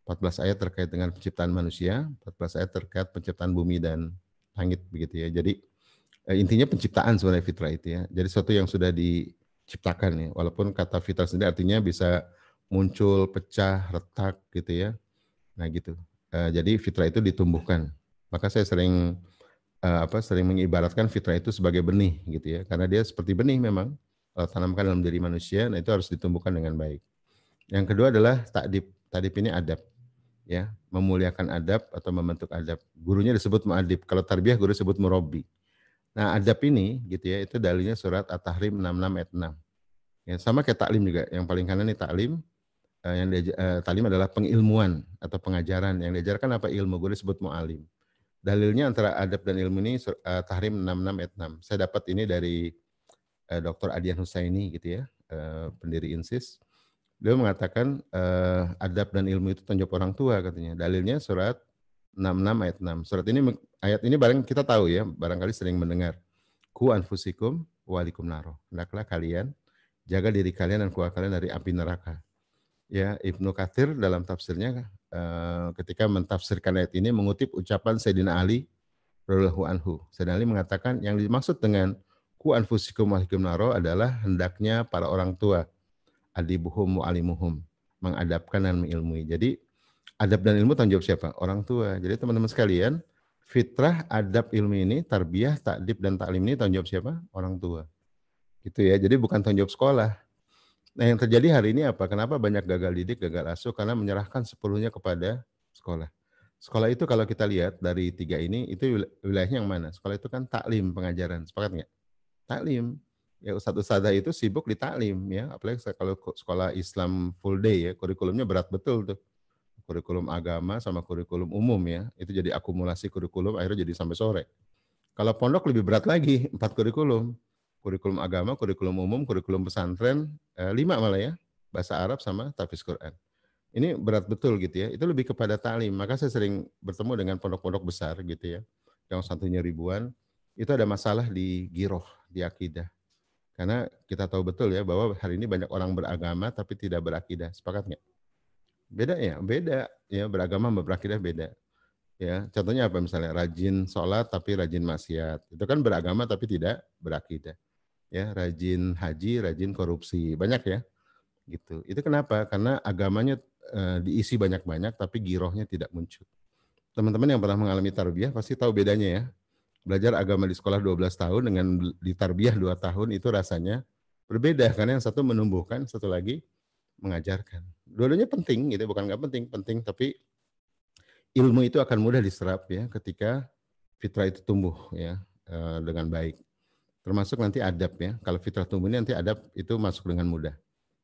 14 ayat terkait dengan penciptaan manusia, 14 ayat terkait penciptaan bumi dan langit begitu ya. Jadi intinya penciptaan sebenarnya fitrah itu ya. Jadi sesuatu yang sudah diciptakan ya. Walaupun kata fitrah sendiri artinya bisa muncul, pecah, retak gitu ya. Nah gitu. Eh, jadi fitrah itu ditumbuhkan. Maka saya sering eh, apa sering mengibaratkan fitrah itu sebagai benih gitu ya. Karena dia seperti benih memang kalau tanamkan dalam diri manusia, nah itu harus ditumbuhkan dengan baik. Yang kedua adalah takdib. Takdib ini adab ya memuliakan adab atau membentuk adab. Gurunya disebut muadib. Kalau tarbiyah guru disebut murabi. Nah, adab ini gitu ya, itu dalilnya surat At-Tahrim 66 ayat 6. Ya, sama kayak taklim juga. Yang paling kanan ini taklim, uh, yang dia, uh, taklim adalah pengilmuan atau pengajaran. Yang diajarkan apa ilmu, guru disebut mualim. Dalilnya antara adab dan ilmu ini uh, Tahrim 66 ayat 6. Saya dapat ini dari uh, Dr. Adian Husaini gitu ya, uh, pendiri INSIS Beliau mengatakan uh, adab dan ilmu itu jawab orang tua katanya. Dalilnya surat 66 ayat 6. Surat ini ayat ini barang kita tahu ya, barangkali sering mendengar. Ku anfusikum walikum naro. Hendaklah kalian jaga diri kalian dan keluarga kalian dari api neraka. Ya, Ibnu Katsir dalam tafsirnya uh, ketika mentafsirkan ayat ini mengutip ucapan Sayyidina Ali radhiyallahu anhu. Sayyidina Ali mengatakan yang dimaksud dengan ku anfusikum walikum naro adalah hendaknya para orang tua adibuhum mu'alimuhum, mengadapkan dan mengilmui. Jadi adab dan ilmu tanggung jawab siapa? Orang tua. Jadi teman-teman sekalian, fitrah, adab, ilmu ini, tarbiyah, takdib, dan taklim ini tanggung jawab siapa? Orang tua. Gitu ya. Jadi bukan tanggung jawab sekolah. Nah yang terjadi hari ini apa? Kenapa banyak gagal didik, gagal asuh? Karena menyerahkan sepenuhnya kepada sekolah. Sekolah itu kalau kita lihat dari tiga ini, itu wilayahnya yang mana? Sekolah itu kan taklim, pengajaran. Sepakat nggak? Taklim ya ustadz ustadzah itu sibuk di taklim ya apalagi kalau sekolah Islam full day ya kurikulumnya berat betul tuh kurikulum agama sama kurikulum umum ya itu jadi akumulasi kurikulum akhirnya jadi sampai sore. Kalau pondok lebih berat lagi empat kurikulum. Kurikulum agama kurikulum umum kurikulum pesantren eh, lima malah ya bahasa Arab sama tafsir Quran. Ini berat betul gitu ya itu lebih kepada taklim maka saya sering bertemu dengan pondok-pondok besar gitu ya yang satunya ribuan itu ada masalah di giroh di akidah. Karena kita tahu betul ya bahwa hari ini banyak orang beragama tapi tidak berakidah. Sepakat nggak? Beda ya, beda ya beragama berakidah beda. Ya, contohnya apa misalnya rajin sholat tapi rajin maksiat. Itu kan beragama tapi tidak berakidah. Ya, rajin haji, rajin korupsi. Banyak ya. Gitu. Itu kenapa? Karena agamanya e, diisi banyak-banyak tapi girohnya tidak muncul. Teman-teman yang pernah mengalami tarbiyah pasti tahu bedanya ya belajar agama di sekolah 12 tahun dengan di tarbiyah 2 tahun itu rasanya berbeda karena yang satu menumbuhkan, satu lagi mengajarkan. Dua-duanya penting gitu, bukan nggak penting, penting tapi ilmu itu akan mudah diserap ya ketika fitrah itu tumbuh ya eh, dengan baik. Termasuk nanti adab ya. Kalau fitrah tumbuh nanti adab itu masuk dengan mudah.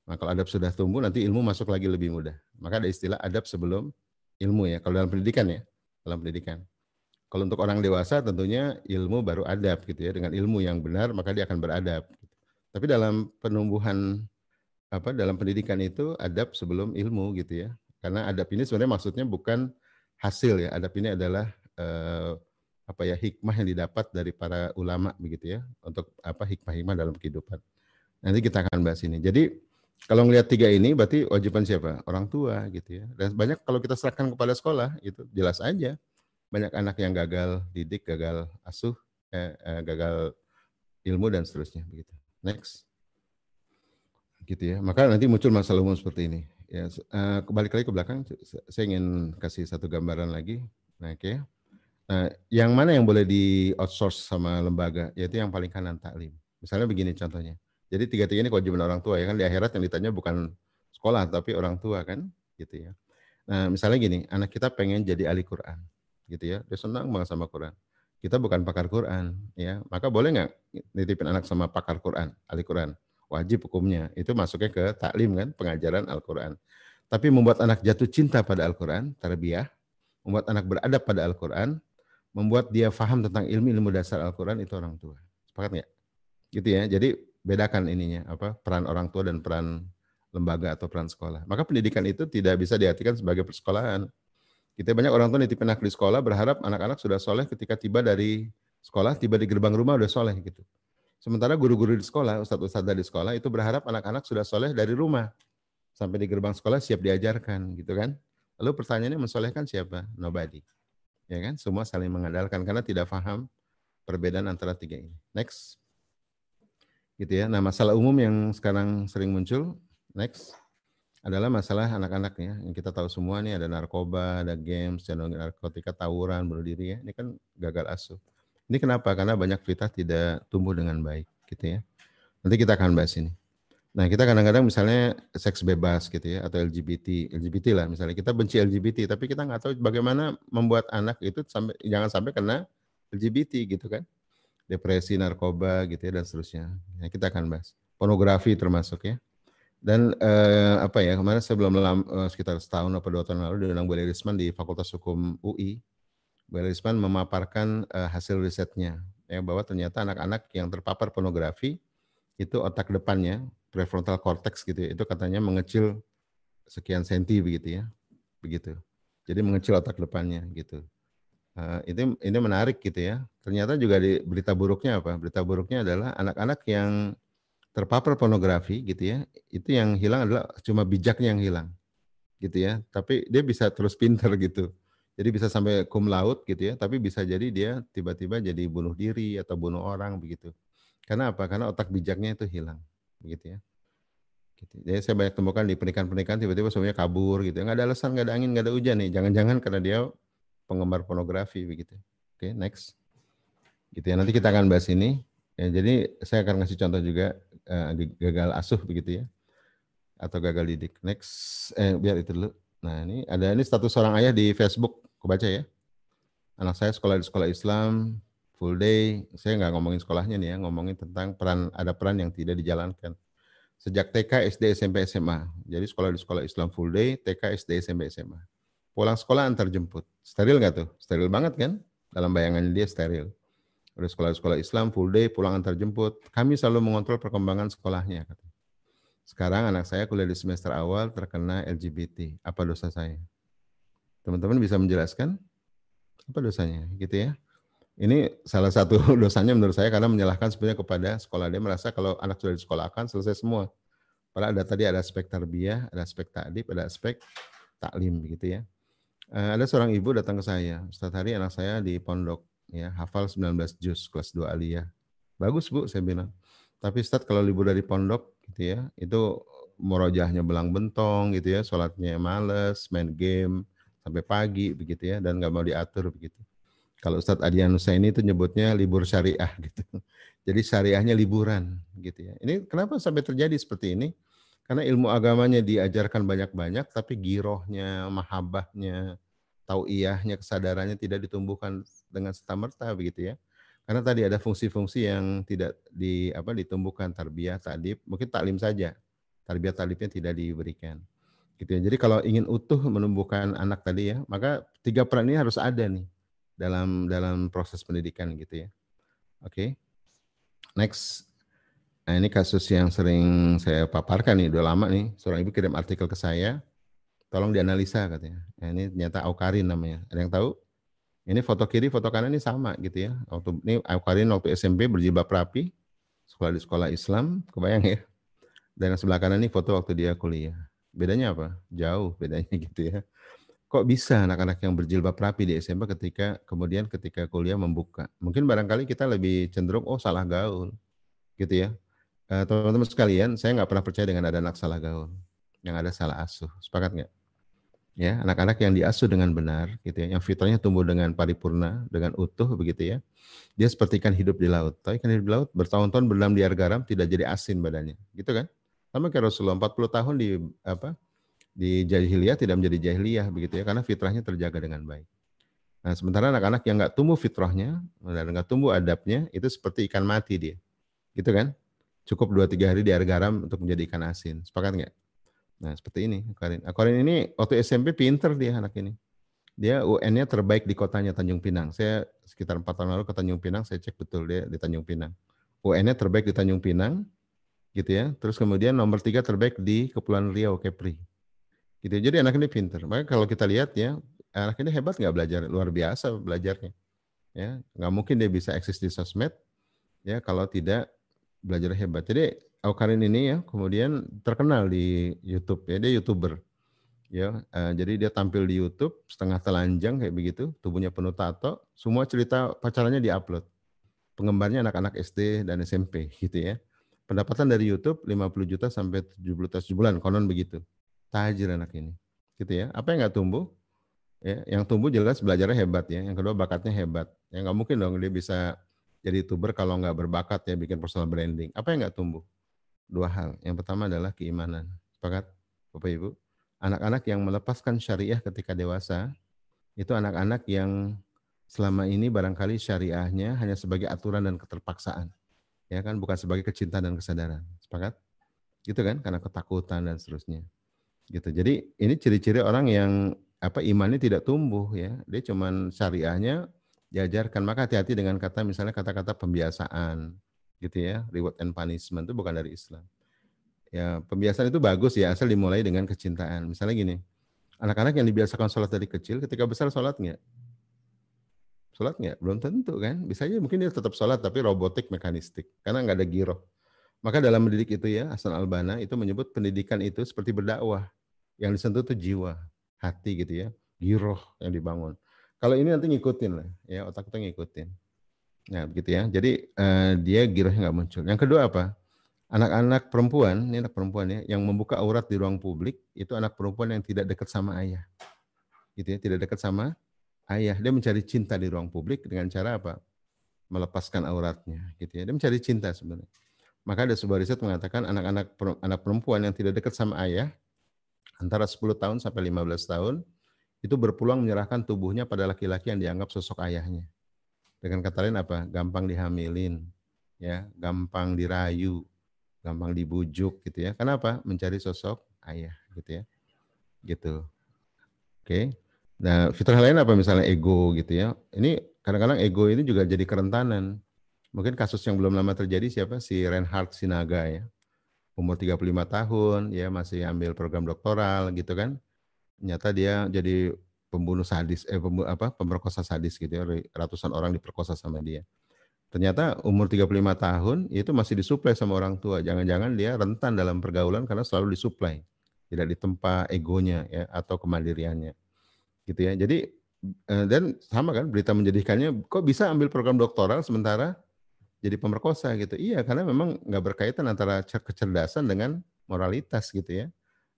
Nah, kalau adab sudah tumbuh nanti ilmu masuk lagi lebih mudah. Maka ada istilah adab sebelum ilmu ya. Kalau dalam pendidikan ya, dalam pendidikan. Kalau untuk orang dewasa tentunya ilmu baru adab gitu ya. Dengan ilmu yang benar maka dia akan beradab. Gitu. Tapi dalam penumbuhan apa dalam pendidikan itu adab sebelum ilmu gitu ya. Karena adab ini sebenarnya maksudnya bukan hasil ya. Adab ini adalah eh, apa ya hikmah yang didapat dari para ulama begitu ya untuk apa hikmah-hikmah dalam kehidupan. Nanti kita akan bahas ini. Jadi kalau ngelihat tiga ini berarti wajiban siapa? Orang tua gitu ya. Dan banyak kalau kita serahkan kepada sekolah itu jelas aja banyak anak yang gagal didik, gagal asuh, eh, eh, gagal ilmu dan seterusnya begitu. Next. Gitu ya. Maka nanti muncul masalah umum seperti ini. Ya, uh, kembali lagi ke belakang, saya ingin kasih satu gambaran lagi. Nah, oke. Okay. Nah, yang mana yang boleh di outsource sama lembaga? Yaitu yang paling kanan taklim. Misalnya begini contohnya. Jadi tiga-tiga ini kewajiban orang tua ya kan di akhirat yang ditanya bukan sekolah tapi orang tua kan gitu ya. Nah, misalnya gini, anak kita pengen jadi ahli Quran gitu ya. Dia senang banget sama Quran. Kita bukan pakar Quran ya. Maka boleh nggak nitipin anak sama pakar Quran, ahli Quran? Wajib hukumnya. Itu masuknya ke taklim kan, pengajaran Al-Quran. Tapi membuat anak jatuh cinta pada Al-Quran, tarbiyah, membuat anak beradab pada Al-Quran, membuat dia faham tentang ilmu-ilmu dasar Al-Quran itu orang tua. Sepakat nggak? Gitu ya. Jadi bedakan ininya apa peran orang tua dan peran lembaga atau peran sekolah. Maka pendidikan itu tidak bisa diartikan sebagai persekolahan. Kita banyak orang tua nitipin anak di sekolah berharap anak-anak sudah soleh ketika tiba dari sekolah, tiba di gerbang rumah udah soleh gitu. Sementara guru-guru di sekolah, ustadz-ustadz di sekolah itu berharap anak-anak sudah soleh dari rumah. Sampai di gerbang sekolah siap diajarkan gitu kan. Lalu pertanyaannya mensolehkan siapa? Nobody. Ya kan? Semua saling mengandalkan karena tidak paham perbedaan antara tiga ini. Next gitu ya. Nah, masalah umum yang sekarang sering muncul, next adalah masalah anak-anak ya. Yang kita tahu semua nih ada narkoba, ada games, ada narkotika, tawuran, bunuh diri ya. Ini kan gagal asuh. Ini kenapa? Karena banyak kita tidak tumbuh dengan baik gitu ya. Nanti kita akan bahas ini. Nah, kita kadang-kadang misalnya seks bebas gitu ya atau LGBT, LGBT lah misalnya kita benci LGBT tapi kita nggak tahu bagaimana membuat anak itu sampai jangan sampai kena LGBT gitu kan depresi, narkoba gitu ya dan seterusnya. Ya, kita akan bahas. Pornografi termasuk ya. Dan eh, apa ya kemarin saya belum eh, sekitar setahun atau dua tahun lalu diundang Bu Risman di Fakultas Hukum UI. Bu Risman memaparkan eh, hasil risetnya ya bahwa ternyata anak-anak yang terpapar pornografi itu otak depannya prefrontal cortex gitu ya, itu katanya mengecil sekian senti begitu ya. Begitu. Jadi mengecil otak depannya gitu. Uh, ini ini menarik gitu ya. Ternyata juga di berita buruknya apa? Berita buruknya adalah anak-anak yang terpapar pornografi gitu ya. Itu yang hilang adalah cuma bijaknya yang hilang. Gitu ya. Tapi dia bisa terus pinter gitu. Jadi bisa sampai kum laut gitu ya, tapi bisa jadi dia tiba-tiba jadi bunuh diri atau bunuh orang begitu. Karena apa? Karena otak bijaknya itu hilang, begitu ya. Gitu. Jadi saya banyak temukan di pernikahan-pernikahan tiba-tiba suaminya kabur gitu. Nggak ada alasan, nggak ada angin, nggak ada hujan nih. Jangan-jangan karena dia penggemar pornografi begitu. Oke, okay, next. Gitu ya. Nanti kita akan bahas ini. Ya, jadi saya akan ngasih contoh juga uh, gagal asuh begitu ya. Atau gagal didik. Next, eh, biar itu dulu. Nah, ini ada ini status seorang ayah di Facebook. Aku baca ya. Anak saya sekolah di sekolah Islam, full day. Saya nggak ngomongin sekolahnya nih ya, ngomongin tentang peran ada peran yang tidak dijalankan. Sejak TK, SD, SMP, SMA. Jadi sekolah di sekolah Islam full day, TK, SD, SMP, SMA pulang sekolah antar jemput. Steril nggak tuh? Steril banget kan? Dalam bayangannya dia steril. Udah sekolah-sekolah Islam full day pulang antar jemput. Kami selalu mengontrol perkembangan sekolahnya. Sekarang anak saya kuliah di semester awal terkena LGBT. Apa dosa saya? Teman-teman bisa menjelaskan? Apa dosanya? Gitu ya. Ini salah satu (laughs) dosanya menurut saya karena menyalahkan sebenarnya kepada sekolah. Dia merasa kalau anak sudah disekolahkan selesai semua. Padahal ada tadi ada aspek tarbiyah, ada aspek takdib, ada aspek taklim begitu ya. Uh, ada seorang ibu datang ke saya, Ustaz hari anak saya di pondok ya, hafal 19 juz kelas 2 aliyah. Bagus Bu, saya bilang. Tapi Ustaz kalau libur dari pondok gitu ya, itu merojahnya belang bentong gitu ya, sholatnya males, main game sampai pagi begitu ya, dan nggak mau diatur begitu. Kalau Ustadz Adianusa ini itu nyebutnya libur syariah (laughs) gitu. Jadi syariahnya liburan gitu ya. Ini kenapa sampai terjadi seperti ini? Karena ilmu agamanya diajarkan banyak-banyak, tapi girohnya, mahabahnya, tauiyahnya, kesadarannya tidak ditumbuhkan dengan serta-merta begitu ya. Karena tadi ada fungsi-fungsi yang tidak di apa ditumbuhkan tarbiyah, tadib, mungkin taklim saja. Tarbiyah tadibnya tidak diberikan. Gitu ya. Jadi kalau ingin utuh menumbuhkan anak tadi ya, maka tiga peran ini harus ada nih dalam dalam proses pendidikan gitu ya. Oke. Okay. Next Nah ini kasus yang sering saya paparkan nih, udah lama nih. Seorang ibu kirim artikel ke saya, tolong dianalisa katanya. Nah, ini ternyata Aukarin namanya. Ada yang tahu? Ini foto kiri, foto kanan ini sama gitu ya. Waktu ini Karin waktu SMP berjilbab rapi, sekolah di sekolah Islam, kebayang ya. Dan yang sebelah kanan ini foto waktu dia kuliah. Bedanya apa? Jauh bedanya (laughs) gitu ya. Kok bisa anak-anak yang berjilbab rapi di SMP ketika kemudian ketika kuliah membuka? Mungkin barangkali kita lebih cenderung oh salah gaul gitu ya. Eh, teman-teman sekalian, saya nggak pernah percaya dengan ada anak salah gaul. Yang ada salah asuh. Sepakat nggak? Ya anak-anak yang diasuh dengan benar gitu ya yang fitrahnya tumbuh dengan paripurna dengan utuh begitu ya. Dia seperti ikan hidup di laut. Tapi ikan hidup di laut bertahun-tahun berdalam di air garam tidak jadi asin badannya. Gitu kan? Sama kayak Rasulullah 40 tahun di apa di jahiliyah tidak menjadi jahiliyah begitu ya karena fitrahnya terjaga dengan baik. Nah sementara anak-anak yang nggak tumbuh fitrahnya dan nggak tumbuh adabnya itu seperti ikan mati dia. Gitu kan? Cukup dua tiga hari di air garam untuk menjadi ikan asin. Sepakat nggak Nah, seperti ini Karin. Karin ini waktu SMP pinter dia anak ini. Dia UN-nya terbaik di kotanya Tanjung Pinang. Saya sekitar empat tahun lalu ke Tanjung Pinang, saya cek betul dia di Tanjung Pinang. UN-nya terbaik di Tanjung Pinang, gitu ya. Terus kemudian nomor tiga terbaik di Kepulauan Riau, Kepri. Gitu. Jadi anak ini pinter. Maka kalau kita lihat ya, anak ini hebat nggak belajar, luar biasa belajarnya. Ya, nggak mungkin dia bisa eksis di sosmed, ya kalau tidak belajar hebat. Jadi Aukarin ini ya kemudian terkenal di YouTube ya dia youtuber. Ya uh, jadi dia tampil di YouTube setengah telanjang kayak begitu tubuhnya penuh tato semua cerita pacarannya diupload. Penggemarnya anak-anak SD dan SMP gitu ya. Pendapatan dari YouTube 50 juta sampai 70 juta sebulan konon begitu. Tajir anak ini gitu ya. Apa yang nggak tumbuh? Ya yang tumbuh jelas belajarnya hebat ya yang kedua bakatnya hebat. Ya nggak mungkin dong dia bisa jadi youtuber kalau nggak berbakat ya bikin personal branding. Apa yang nggak tumbuh dua hal. Yang pertama adalah keimanan. Sepakat, Bapak Ibu? Anak-anak yang melepaskan syariah ketika dewasa, itu anak-anak yang selama ini barangkali syariahnya hanya sebagai aturan dan keterpaksaan. Ya kan, bukan sebagai kecintaan dan kesadaran. Sepakat? Gitu kan, karena ketakutan dan seterusnya. Gitu. Jadi ini ciri-ciri orang yang apa imannya tidak tumbuh ya. Dia cuman syariahnya diajarkan. Maka hati-hati dengan kata misalnya kata-kata pembiasaan, gitu ya. Reward and punishment itu bukan dari Islam. Ya, pembiasaan itu bagus ya, asal dimulai dengan kecintaan. Misalnya gini, anak-anak yang dibiasakan sholat dari kecil, ketika besar sholat nggak? Sholat nggak? Belum tentu kan. Bisa aja mungkin dia tetap sholat, tapi robotik, mekanistik. Karena nggak ada giroh. Maka dalam mendidik itu ya, Hasan Albana itu menyebut pendidikan itu seperti berdakwah. Yang disentuh itu jiwa, hati gitu ya. Giroh yang dibangun. Kalau ini nanti ngikutin lah, ya otak itu ngikutin. Nah, begitu ya. Jadi uh, dia girohnya nggak muncul. Yang kedua apa? Anak-anak perempuan, ini anak perempuan ya, yang membuka aurat di ruang publik itu anak perempuan yang tidak dekat sama ayah. Gitu ya, tidak dekat sama ayah. Dia mencari cinta di ruang publik dengan cara apa? Melepaskan auratnya, gitu ya. Dia mencari cinta sebenarnya. Maka ada sebuah riset mengatakan anak-anak anak perempuan yang tidak dekat sama ayah antara 10 tahun sampai 15 tahun itu berpeluang menyerahkan tubuhnya pada laki-laki yang dianggap sosok ayahnya. Dengan kata lain apa? Gampang dihamilin, ya, gampang dirayu, gampang dibujuk gitu ya. Kenapa? Mencari sosok ayah gitu ya. Gitu. Oke. Nah, fitrah lain apa misalnya ego gitu ya. Ini kadang-kadang ego ini juga jadi kerentanan. Mungkin kasus yang belum lama terjadi siapa? Si Reinhard Sinaga ya. Umur 35 tahun, ya masih ambil program doktoral gitu kan. Nyata dia jadi pembunuh sadis eh pembunuh, apa pemerkosa sadis gitu ya ratusan orang diperkosa sama dia. Ternyata umur 35 tahun itu masih disuplai sama orang tua. Jangan-jangan dia rentan dalam pergaulan karena selalu disuplai. Tidak ditempa egonya ya atau kemandiriannya. Gitu ya. Jadi eh, dan sama kan berita menjadikannya kok bisa ambil program doktoral sementara jadi pemerkosa? Gitu. Iya karena memang nggak berkaitan antara kecerdasan dengan moralitas gitu ya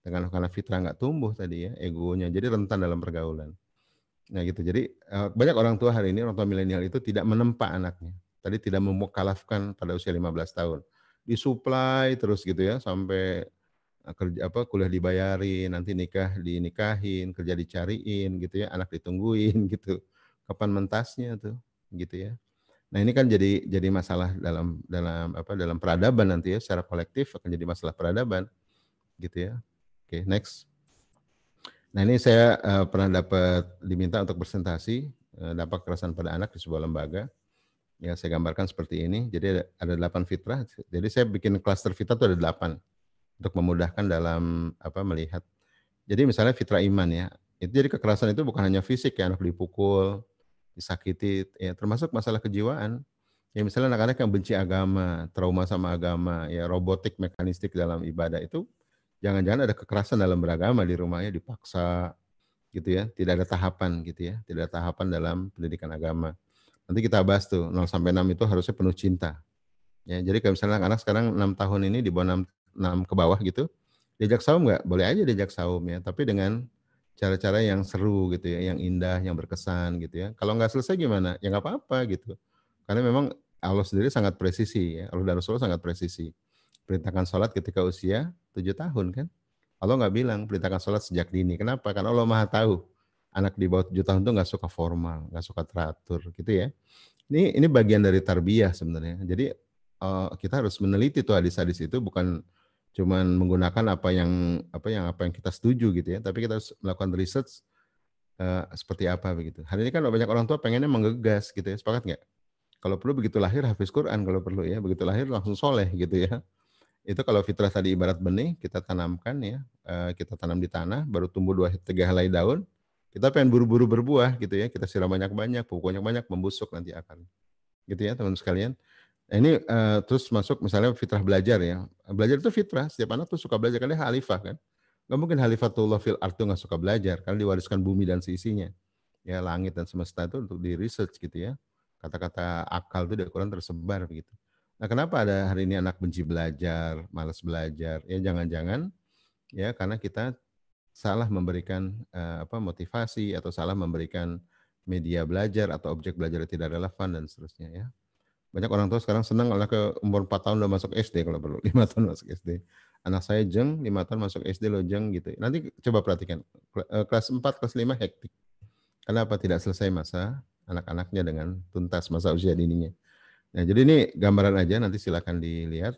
dengan karena fitrah nggak tumbuh tadi ya egonya. Jadi rentan dalam pergaulan. Nah gitu. Jadi eh, banyak orang tua hari ini orang tua milenial itu tidak menempa anaknya. Tadi tidak memukalafkan pada usia 15 tahun. Disuplai terus gitu ya sampai eh, kerja apa kuliah dibayarin nanti nikah dinikahin kerja dicariin gitu ya anak ditungguin (laughs) gitu. Kapan mentasnya tuh gitu ya. Nah ini kan jadi jadi masalah dalam dalam apa dalam peradaban nanti ya secara kolektif akan jadi masalah peradaban gitu ya Oke, okay, next. Nah ini saya uh, pernah dapat diminta untuk presentasi uh, dampak kekerasan pada anak di sebuah lembaga. Ya saya gambarkan seperti ini. Jadi ada, ada 8 fitrah. Jadi saya bikin cluster fitrah itu ada delapan untuk memudahkan dalam apa melihat. Jadi misalnya fitrah iman ya. Itu jadi kekerasan itu bukan hanya fisik ya anak dipukul, disakiti, ya termasuk masalah kejiwaan. Ya misalnya anak-anak yang benci agama, trauma sama agama, ya robotik, mekanistik dalam ibadah itu, jangan-jangan ada kekerasan dalam beragama di rumahnya dipaksa, gitu ya, tidak ada tahapan gitu ya, tidak ada tahapan dalam pendidikan agama. Nanti kita bahas tuh 0 sampai 6 itu harusnya penuh cinta. Ya, jadi kalau misalnya anak-anak sekarang 6 tahun ini di bawah 6, 6 ke bawah gitu, diajak saum nggak? Boleh aja diajak saum ya, tapi dengan cara-cara yang seru gitu ya, yang indah, yang berkesan gitu ya. Kalau nggak selesai gimana? Ya nggak apa-apa gitu. Karena memang Allah sendiri sangat presisi ya, Allah dan Rasulullah sangat presisi. Perintahkan sholat ketika usia 7 tahun kan. Allah nggak bilang perintahkan sholat sejak dini. Kenapa? Karena Allah maha tahu. Anak di bawah 7 tahun itu nggak suka formal, nggak suka teratur gitu ya. Ini ini bagian dari tarbiyah sebenarnya. Jadi uh, kita harus meneliti tuh hadis-hadis itu bukan cuman menggunakan apa yang apa yang apa yang kita setuju gitu ya, tapi kita harus melakukan research uh, seperti apa begitu. Hari ini kan banyak orang tua pengennya menggegas gitu ya, sepakat nggak? Kalau perlu begitu lahir hafiz Quran kalau perlu ya, begitu lahir langsung soleh gitu ya itu kalau fitrah tadi ibarat benih kita tanamkan ya eh, kita tanam di tanah baru tumbuh dua tiga helai daun kita pengen buru-buru berbuah gitu ya kita siram banyak-banyak pupuknya banyak membusuk nanti akan. Gitu ya teman sekalian. Nah, ini uh, terus masuk misalnya fitrah belajar ya. Belajar itu fitrah setiap anak tuh suka belajar karena halifah kan? Nggak mungkin halifatullah fil art tuh nggak suka belajar karena diwariskan bumi dan seisinya. Ya langit dan semesta itu untuk di research gitu ya. Kata-kata akal itu di Quran tersebar begitu Nah, kenapa ada hari ini anak benci belajar, malas belajar? Ya jangan-jangan ya karena kita salah memberikan uh, apa motivasi atau salah memberikan media belajar atau objek belajar yang tidak relevan dan seterusnya ya. Banyak orang tua sekarang senang anak ke umur 4 tahun udah masuk SD kalau perlu, (laughs) 5 tahun masuk SD. Anak saya jeng, 5 tahun masuk SD lo jeng gitu. Nanti coba perhatikan, eh, kelas 4, kelas 5 hektik. Kenapa tidak selesai masa anak-anaknya dengan tuntas masa usia dininya. Nah, jadi ini gambaran aja nanti silakan dilihat.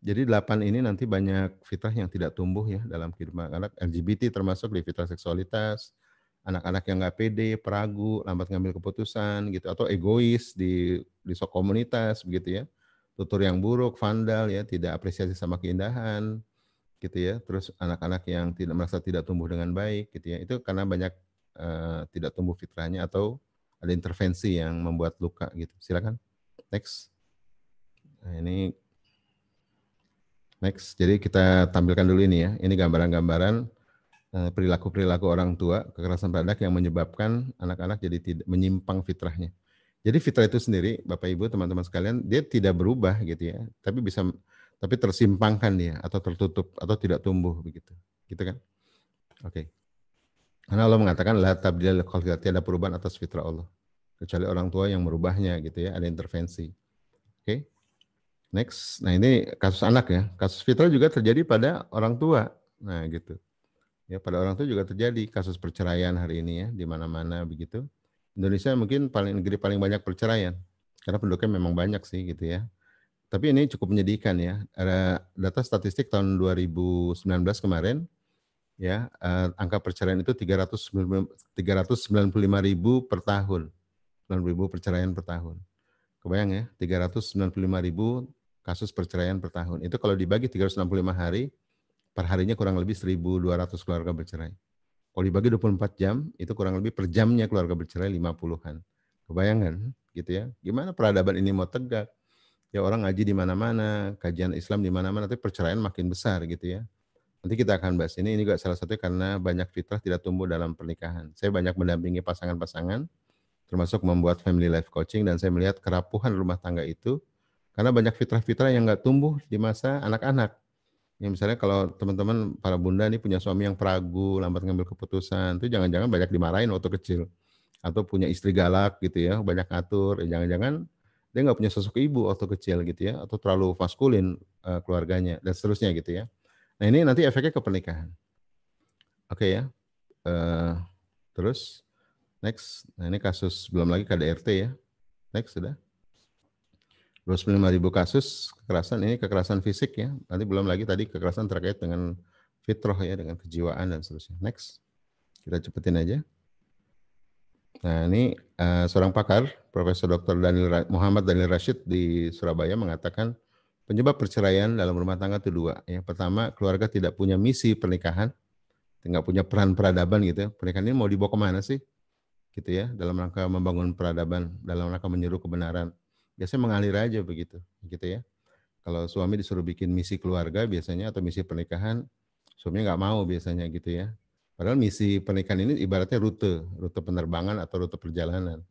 Jadi delapan ini nanti banyak fitrah yang tidak tumbuh ya dalam kehidupan anak LGBT termasuk di fitrah seksualitas, anak-anak yang nggak pede, peragu, lambat ngambil keputusan gitu atau egois di di sok komunitas begitu ya. Tutur yang buruk, vandal ya, tidak apresiasi sama keindahan gitu ya. Terus anak-anak yang tidak merasa tidak tumbuh dengan baik gitu ya. Itu karena banyak uh, tidak tumbuh fitrahnya atau ada intervensi yang membuat luka gitu. Silakan. Next. Nah, ini next. Jadi kita tampilkan dulu ini ya. Ini gambaran-gambaran eh, perilaku-perilaku orang tua kekerasan pada anak yang menyebabkan anak-anak jadi tidak menyimpang fitrahnya. Jadi fitrah itu sendiri, Bapak Ibu, teman-teman sekalian, dia tidak berubah gitu ya, tapi bisa tapi tersimpangkan dia atau tertutup atau tidak tumbuh begitu. Gitu kan? Oke. Okay. Karena Allah mengatakan la tabdil tiada perubahan atas fitrah Allah kecuali orang tua yang merubahnya gitu ya, ada intervensi. Oke. Okay. Next. Nah, ini kasus anak ya. Kasus fitrah juga terjadi pada orang tua. Nah, gitu. Ya, pada orang tua juga terjadi kasus perceraian hari ini ya, di mana-mana begitu. Indonesia mungkin paling negeri paling banyak perceraian karena penduduknya memang banyak sih gitu ya. Tapi ini cukup menyedihkan ya. Ada data statistik tahun 2019 kemarin ya, eh, angka perceraian itu 395 ribu per tahun. 90 ribu perceraian per tahun. Kebayang ya, 395 ribu kasus perceraian per tahun. Itu kalau dibagi 365 hari, per harinya kurang lebih 1.200 keluarga bercerai. Kalau dibagi 24 jam, itu kurang lebih per jamnya keluarga bercerai 50-an. Kebayangan gitu ya. Gimana peradaban ini mau tegak? Ya orang ngaji di mana-mana, kajian Islam di mana-mana, tapi perceraian makin besar gitu ya. Nanti kita akan bahas ini. Ini juga salah satunya karena banyak fitrah tidak tumbuh dalam pernikahan. Saya banyak mendampingi pasangan-pasangan termasuk membuat family life coaching dan saya melihat kerapuhan rumah tangga itu karena banyak fitrah-fitrah yang nggak tumbuh di masa anak-anak. Ya misalnya kalau teman-teman para bunda ini punya suami yang peragu, lambat ngambil keputusan, itu jangan-jangan banyak dimarahin waktu kecil. Atau punya istri galak gitu ya, banyak ngatur, ya jangan-jangan dia nggak punya sosok ibu waktu kecil gitu ya, atau terlalu maskulin uh, keluarganya dan seterusnya gitu ya. Nah ini nanti efeknya ke pernikahan. Oke okay ya. Uh, terus Next. Nah, ini kasus belum lagi KDRT ya. Next sudah. 25 ribu kasus kekerasan ini kekerasan fisik ya. Nanti belum lagi tadi kekerasan terkait dengan fitroh ya, dengan kejiwaan dan seterusnya. Next. Kita cepetin aja. Nah ini uh, seorang pakar, Profesor Dr. Daniel Muhammad Daniel Rashid di Surabaya mengatakan penyebab perceraian dalam rumah tangga itu dua. Yang pertama, keluarga tidak punya misi pernikahan, tidak punya peran peradaban gitu. Ya. Pernikahan ini mau dibawa ke mana sih? Gitu ya, dalam rangka membangun peradaban, dalam rangka menyeru kebenaran. Biasanya mengalir aja begitu, gitu ya. Kalau suami disuruh bikin misi keluarga biasanya atau misi pernikahan, suaminya nggak mau biasanya gitu ya. Padahal misi pernikahan ini ibaratnya rute, rute penerbangan atau rute perjalanan.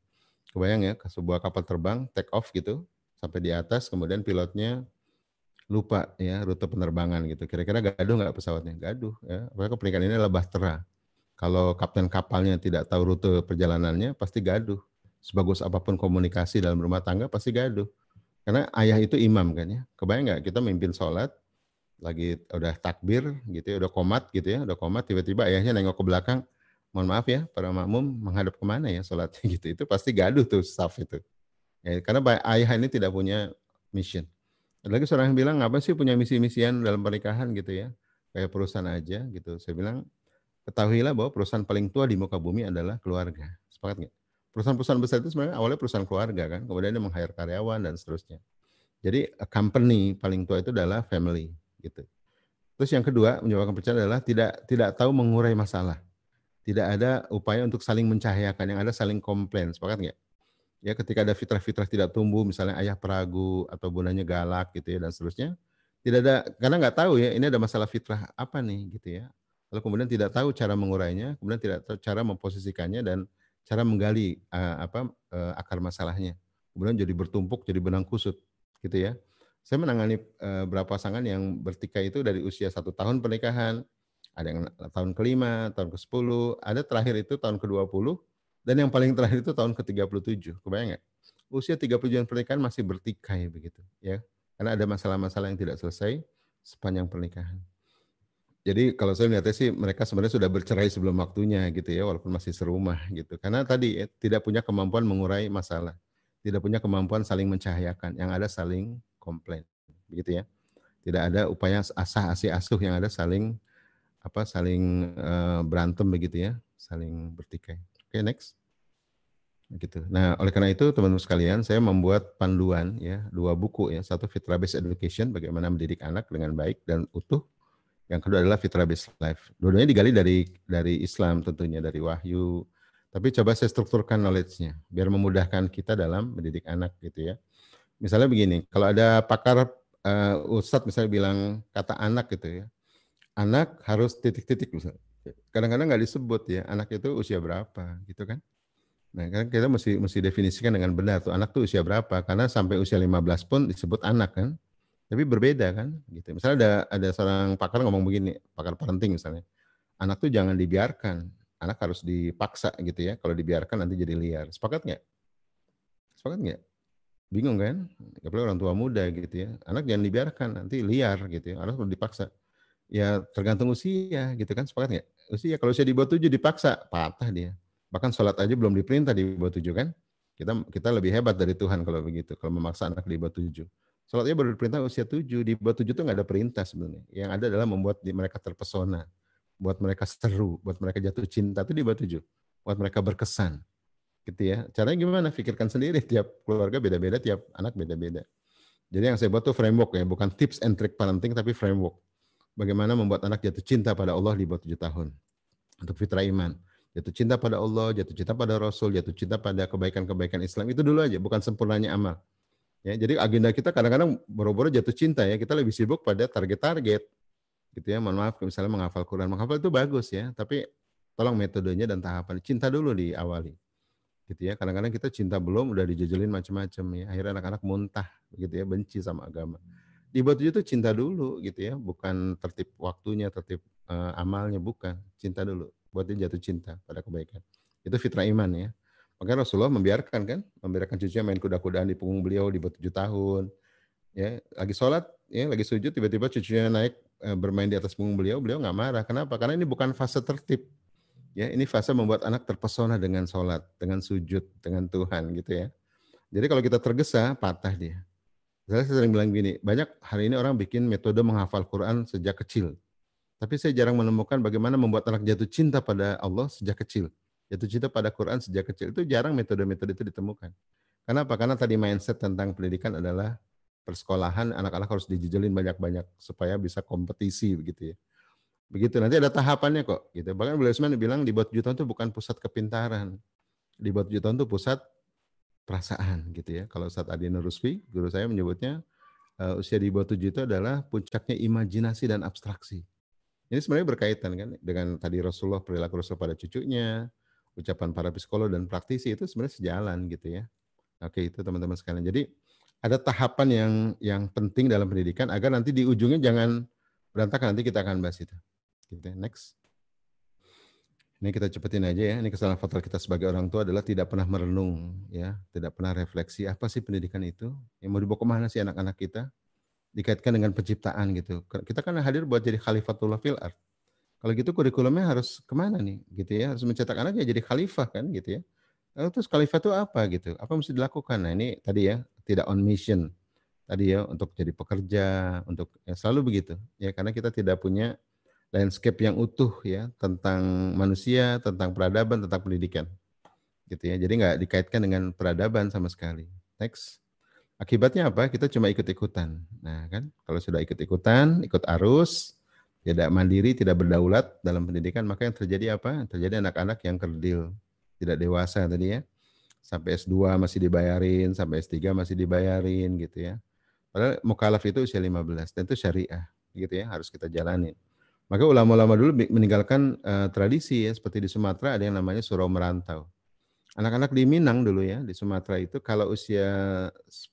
Kebayang ya, ke sebuah kapal terbang, take off gitu, sampai di atas, kemudian pilotnya lupa ya rute penerbangan gitu. Kira-kira gaduh nggak pesawatnya? Gaduh ya. Apalagi pernikahan ini adalah bahtera. Kalau kapten kapalnya tidak tahu rute perjalanannya, pasti gaduh. Sebagus apa pun komunikasi dalam rumah tangga, pasti gaduh. Karena ayah itu imam kan ya. Kebayang nggak kita memimpin sholat, lagi udah takbir gitu ya, udah komat gitu ya, udah komat, tiba-tiba ayahnya nengok ke belakang, mohon maaf ya, para makmum menghadap ke mana ya sholatnya (laughs) gitu. Itu pasti gaduh tuh staff itu. Ya, karena ayah ini tidak punya mission. Ada lagi seorang yang bilang, apa sih punya misi-misian dalam pernikahan gitu ya. Kayak perusahaan aja gitu. Saya bilang, ketahuilah bahwa perusahaan paling tua di muka bumi adalah keluarga. Sepakat nggak? Perusahaan-perusahaan besar itu sebenarnya awalnya perusahaan keluarga kan, kemudian dia meng-hire karyawan dan seterusnya. Jadi company paling tua itu adalah family gitu. Terus yang kedua menyebabkan percaya adalah tidak tidak tahu mengurai masalah. Tidak ada upaya untuk saling mencahayakan, yang ada saling komplain. Sepakat nggak? Ya ketika ada fitrah-fitrah tidak tumbuh, misalnya ayah peragu atau bundanya galak gitu ya dan seterusnya, tidak ada karena nggak tahu ya ini ada masalah fitrah apa nih gitu ya lalu kemudian tidak tahu cara mengurainya, kemudian tidak tahu cara memposisikannya dan cara menggali uh, apa uh, akar masalahnya. Kemudian jadi bertumpuk, jadi benang kusut, gitu ya. Saya menangani uh, pasangan yang bertikai itu dari usia satu tahun pernikahan, ada yang tahun kelima, tahun ke sepuluh, ada terakhir itu tahun ke dua puluh, dan yang paling terakhir itu tahun ke tiga puluh tujuh. Kebayang nggak? Usia tiga puluh tahun pernikahan masih bertikai begitu, ya. Karena ada masalah-masalah yang tidak selesai sepanjang pernikahan. Jadi kalau saya melihatnya sih mereka sebenarnya sudah bercerai sebelum waktunya gitu ya, walaupun masih serumah gitu. Karena tadi ya, tidak punya kemampuan mengurai masalah, tidak punya kemampuan saling mencahayakan, yang ada saling komplain, begitu ya. Tidak ada upaya asah asih asuh yang ada saling apa saling uh, berantem begitu ya, saling bertikai. Oke, okay, next. Gitu. Nah, oleh karena itu teman-teman sekalian, saya membuat panduan ya, dua buku ya, satu Fitra Based Education bagaimana mendidik anak dengan baik dan utuh yang kedua adalah fitrah based life. Dua-duanya digali dari dari Islam tentunya dari wahyu. Tapi coba saya strukturkan knowledge-nya biar memudahkan kita dalam mendidik anak gitu ya. Misalnya begini, kalau ada pakar uh, ustadz misalnya bilang kata anak gitu ya. Anak harus titik-titik. Kadang-kadang nggak disebut ya, anak itu usia berapa gitu kan. Nah, kan kita mesti mesti definisikan dengan benar tuh anak tuh usia berapa karena sampai usia 15 pun disebut anak kan. Tapi berbeda kan, gitu. Misalnya ada ada seorang pakar ngomong begini, pakar parenting misalnya, anak tuh jangan dibiarkan, anak harus dipaksa gitu ya. Kalau dibiarkan nanti jadi liar. Sepakat nggak? Sepakat nggak? Bingung kan? Apalagi orang tua muda gitu ya. Anak jangan dibiarkan, nanti liar gitu ya. Anak dipaksa. Ya tergantung usia gitu kan. Sepakat nggak? Usia kalau usia di bawah tujuh dipaksa, patah dia. Bahkan sholat aja belum diperintah di bawah tujuh kan. Kita kita lebih hebat dari Tuhan kalau begitu. Kalau memaksa anak di bawah tujuh. Sholatnya baru diperintah usia tujuh. Di bawah tujuh itu nggak ada perintah sebenarnya. Yang ada adalah membuat mereka terpesona. Buat mereka seru. Buat mereka jatuh cinta. Itu di bawah tujuh. Buat mereka berkesan. Gitu ya. Caranya gimana? Pikirkan sendiri. (laughs) Tiap keluarga beda-beda. Tiap anak beda-beda. Jadi yang saya buat tuh framework ya. Bukan tips and trick parenting, tapi framework. Bagaimana membuat anak jatuh cinta pada Allah di bawah tujuh tahun. Untuk fitrah iman. Jatuh cinta pada Allah, jatuh cinta pada Rasul, jatuh cinta pada kebaikan-kebaikan Islam. Itu dulu aja, bukan sempurnanya amal. Ya, jadi agenda kita kadang-kadang boro-boro jatuh cinta ya. Kita lebih sibuk pada target-target. Gitu ya. Mohon maaf misalnya menghafal Quran. Menghafal itu bagus ya, tapi tolong metodenya dan tahapan. Cinta dulu diawali. Gitu ya. Kadang-kadang kita cinta belum udah dijejelin macam-macam ya. Akhirnya anak-anak muntah gitu ya, benci sama agama. Di bawah itu cinta dulu gitu ya, bukan tertib waktunya, tertib uh, amalnya bukan. Cinta dulu. Buat dia jatuh cinta pada kebaikan. Itu fitrah iman ya. Maka Rasulullah membiarkan kan, membiarkan cucunya main kuda-kudaan di punggung beliau di bawah tujuh tahun. Ya, lagi sholat, ya, lagi sujud, tiba-tiba cucunya naik e, bermain di atas punggung beliau, beliau nggak marah. Kenapa? Karena ini bukan fase tertib. Ya, ini fase membuat anak terpesona dengan sholat, dengan sujud, dengan Tuhan gitu ya. Jadi kalau kita tergesa, patah dia. Saya sering bilang gini, banyak hari ini orang bikin metode menghafal Quran sejak kecil. Tapi saya jarang menemukan bagaimana membuat anak jatuh cinta pada Allah sejak kecil jatuh cinta pada Quran sejak kecil itu jarang metode-metode itu ditemukan. Kenapa? Karena tadi mindset tentang pendidikan adalah persekolahan anak-anak harus dijejelin banyak-banyak supaya bisa kompetisi begitu ya. Begitu nanti ada tahapannya kok gitu. Bahkan beliau bilang di buat jutaan itu bukan pusat kepintaran. Di bawah tujuh tahun itu pusat perasaan gitu ya. Kalau saat Adi Nurusfi, guru saya menyebutnya uh, usia di bawah tujuh itu adalah puncaknya imajinasi dan abstraksi. Ini sebenarnya berkaitan kan dengan tadi Rasulullah perilaku Rasul pada cucunya, ucapan para psikolog dan praktisi itu sebenarnya sejalan gitu ya. Oke itu teman-teman sekalian. Jadi ada tahapan yang yang penting dalam pendidikan agar nanti di ujungnya jangan berantakan. Nanti kita akan bahas itu. Gitu ya. Next. Ini kita cepetin aja ya. Ini kesalahan fatal kita sebagai orang tua adalah tidak pernah merenung, ya, tidak pernah refleksi apa sih pendidikan itu, yang mau dibawa ke mana sih anak-anak kita, dikaitkan dengan penciptaan gitu. Kita kan hadir buat jadi khalifatullah fil art. Kalau gitu kurikulumnya harus ke mana nih, gitu ya? Harus mencetak anak ya jadi khalifah kan, gitu ya. Lalu terus khalifah itu apa gitu? Apa mesti dilakukan? Nah ini tadi ya tidak on mission tadi ya untuk jadi pekerja, untuk ya selalu begitu ya karena kita tidak punya landscape yang utuh ya tentang manusia, tentang peradaban, tentang pendidikan. Gitu ya. Jadi nggak dikaitkan dengan peradaban sama sekali. Next. Akibatnya apa? Kita cuma ikut-ikutan. Nah, kan kalau sudah ikut-ikutan, ikut arus, tidak mandiri, tidak berdaulat dalam pendidikan, maka yang terjadi apa? Terjadi anak-anak yang kerdil, tidak dewasa tadi ya. Sampai S2 masih dibayarin, sampai S3 masih dibayarin gitu ya. Padahal mukalaf itu usia 15 dan itu syariah gitu ya, harus kita jalanin. Maka ulama-ulama dulu meninggalkan uh, tradisi ya, seperti di Sumatera ada yang namanya surau merantau. Anak-anak di Minang dulu ya, di Sumatera itu kalau usia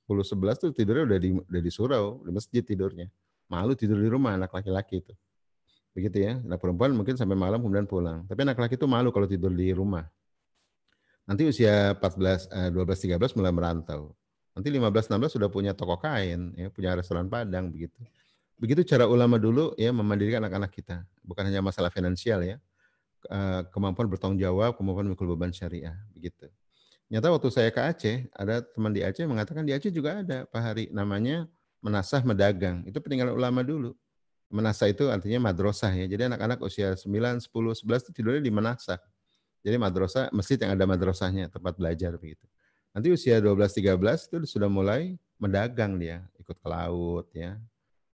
10-11 tuh tidurnya udah di, udah di surau, di masjid tidurnya. Malu tidur di rumah anak laki-laki itu. Begitu ya. Anak perempuan mungkin sampai malam kemudian pulang. Tapi anak laki itu malu kalau tidur di rumah. Nanti usia 14, uh, 12, 13 mulai merantau. Nanti 15, 16 sudah punya toko kain, ya, punya restoran Padang begitu. Begitu cara ulama dulu ya memandirikan anak-anak kita. Bukan hanya masalah finansial ya. Eh, kemampuan bertanggung jawab, kemampuan memikul beban syariah. Begitu. Nyata waktu saya ke Aceh, ada teman di Aceh mengatakan di Aceh juga ada Pak Hari. Namanya menasah medagang. Itu peninggalan ulama dulu. Menasah itu artinya madrasah ya. Jadi anak-anak usia 9, 10, 11 itu tidurnya di menasah. Jadi madrasah, masjid yang ada madrasahnya, tempat belajar begitu. Nanti usia 12, 13 itu sudah mulai mendagang dia, ikut ke laut ya,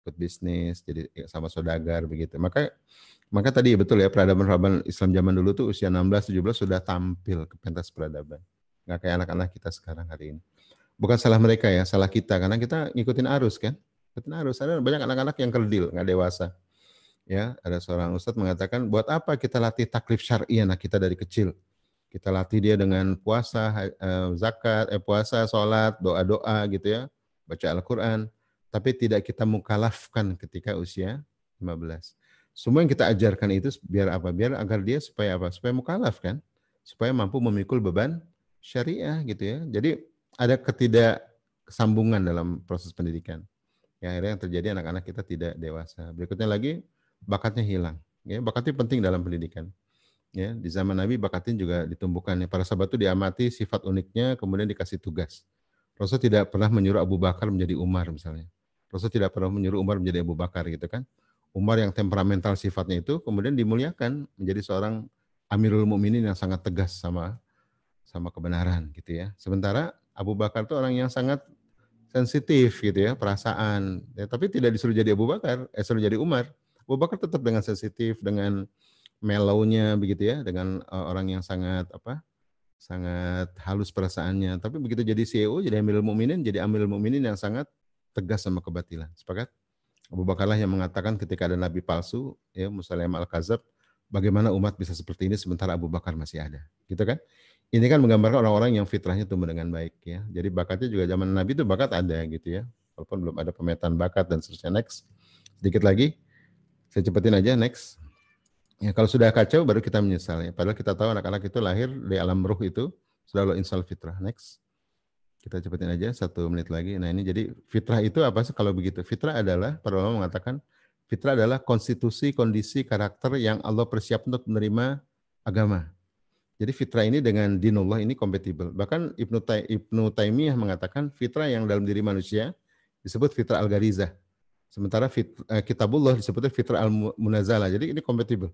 ikut bisnis, jadi sama saudagar begitu. Maka maka tadi betul ya peradaban-peradaban Islam zaman dulu tuh usia 16 17 sudah tampil ke pentas peradaban. Nggak kayak anak-anak kita sekarang hari ini. Bukan salah mereka ya, salah kita karena kita ngikutin arus kan. Ngikutin arus. Ada banyak anak-anak yang kerdil, nggak dewasa. Ya, ada seorang ustadz mengatakan, buat apa kita latih taklif syar'i anak kita dari kecil? Kita latih dia dengan puasa, eh, zakat, eh, puasa, sholat, doa-doa gitu ya, baca Al-Quran tapi tidak kita mukalafkan ketika usia 15. Semua yang kita ajarkan itu biar apa? Biar agar dia supaya apa? Supaya mukalaf kan? Supaya mampu memikul beban syariah gitu ya. Jadi ada ketidaksambungan dalam proses pendidikan. Ya, akhirnya yang terjadi anak-anak kita tidak dewasa. Berikutnya lagi bakatnya hilang. Ya, bakatnya penting dalam pendidikan. Ya, di zaman Nabi bakatnya juga ditumbuhkan. Para sahabat itu diamati sifat uniknya, kemudian dikasih tugas. Rasul tidak pernah menyuruh Abu Bakar menjadi Umar misalnya. Rasul tidak pernah menyuruh Umar menjadi Abu Bakar gitu kan. Umar yang temperamental sifatnya itu kemudian dimuliakan menjadi seorang Amirul Mukminin yang sangat tegas sama sama kebenaran gitu ya. Sementara Abu Bakar itu orang yang sangat sensitif gitu ya, perasaan. Ya, tapi tidak disuruh jadi Abu Bakar, eh suruh jadi Umar. Abu Bakar tetap dengan sensitif, dengan mellownya begitu ya, dengan uh, orang yang sangat apa? sangat halus perasaannya. Tapi begitu jadi CEO, jadi Amirul Mukminin, jadi Amirul Mukminin yang sangat tegas sama kebatilan. Sepakat? Abu Bakarlah yang mengatakan ketika ada nabi palsu, ya Musalim al-Kazab, bagaimana umat bisa seperti ini sementara Abu Bakar masih ada. Gitu kan? Ini kan menggambarkan orang-orang yang fitrahnya tumbuh dengan baik ya. Jadi bakatnya juga zaman Nabi itu bakat ada gitu ya. Walaupun belum ada pemetaan bakat dan seterusnya. Next. Sedikit lagi. Saya cepetin aja next. Ya, kalau sudah kacau baru kita menyesal ya. Padahal kita tahu anak-anak itu lahir di alam ruh itu sudah lo install fitrah. Next. Kita cepetin aja satu menit lagi. Nah ini jadi fitrah itu apa sih kalau begitu? Fitrah adalah, para ulama mengatakan, fitrah adalah konstitusi, kondisi, karakter yang Allah persiapkan untuk menerima agama. Jadi fitrah ini dengan dinullah ini kompatibel. Bahkan Ibnu, Ta Ibnu Taimiyah mengatakan fitrah yang dalam diri manusia disebut fitrah al-gharizah. Sementara fit, eh, kitabullah disebutnya fitrah al-munazalah. Jadi ini kompatibel.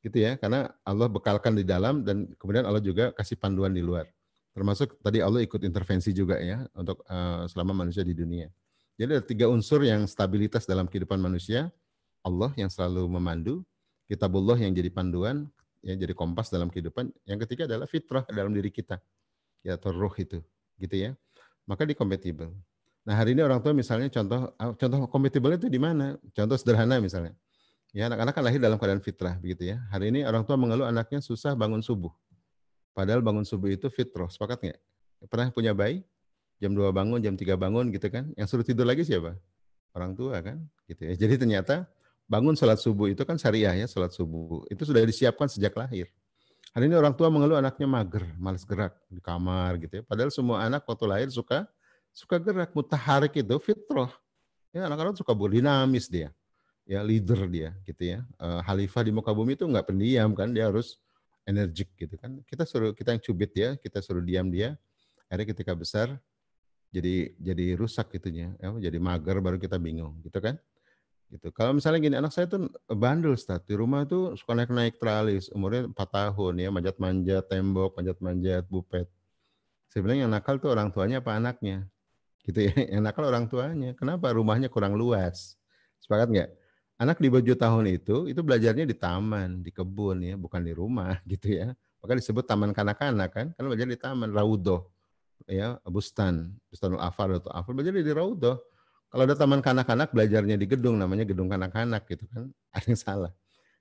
Gitu ya, karena Allah bekalkan di dalam dan kemudian Allah juga kasih panduan di luar. Termasuk tadi Allah ikut intervensi juga ya untuk uh, selama manusia di dunia. Jadi ada tiga unsur yang stabilitas dalam kehidupan manusia. Allah yang selalu memandu, kitabullah yang jadi panduan, ya jadi kompas dalam kehidupan. Yang ketiga adalah fitrah dalam diri kita, ya atau roh itu, gitu ya. Maka di kompatibel. Nah hari ini orang tua misalnya contoh ah, contoh kompatibel itu di mana? Contoh sederhana misalnya. Ya anak-anak kan lahir dalam keadaan fitrah begitu ya. Hari ini orang tua mengeluh anaknya susah bangun subuh. Padahal bangun subuh itu fitrah, sepakat nggak? Pernah punya bayi? Jam 2 bangun, jam 3 bangun gitu kan. Yang suruh tidur lagi siapa? Orang tua kan. gitu ya. Jadi ternyata bangun sholat subuh itu kan syariah ya, sholat subuh. Itu sudah disiapkan sejak lahir. Hari ini orang tua mengeluh anaknya mager, malas gerak di kamar gitu ya. Padahal semua anak waktu lahir suka suka gerak, mutaharik itu fitrah. Ya, anak-anak suka berdinamis dia. Ya, leader dia gitu ya. Uh, Khalifah di muka bumi itu nggak pendiam kan, dia harus energik gitu kan. Kita suruh kita yang cubit ya, kita suruh diam dia. Akhirnya ketika besar jadi jadi rusak gitunya, ya, jadi mager baru kita bingung gitu kan. Gitu. Kalau misalnya gini anak saya tuh bandel start di rumah tuh suka naik-naik tralis, umurnya 4 tahun ya, manjat-manjat tembok, manjat-manjat bupet. Sebenarnya yang nakal tuh orang tuanya apa anaknya? Gitu ya. (laughs) Yang nakal orang tuanya. Kenapa rumahnya kurang luas? Sepakat nggak? Anak di baju tahun itu itu belajarnya di taman, di kebun ya, bukan di rumah (laughs) gitu ya. Maka disebut taman kanak-kanak kan, kan belajar di taman, raudoh ya bustan, bustanul afar atau afar belajar di raudoh. Kalau ada taman kanak-kanak belajarnya di gedung namanya gedung kanak-kanak gitu kan (laughs) ada yang salah.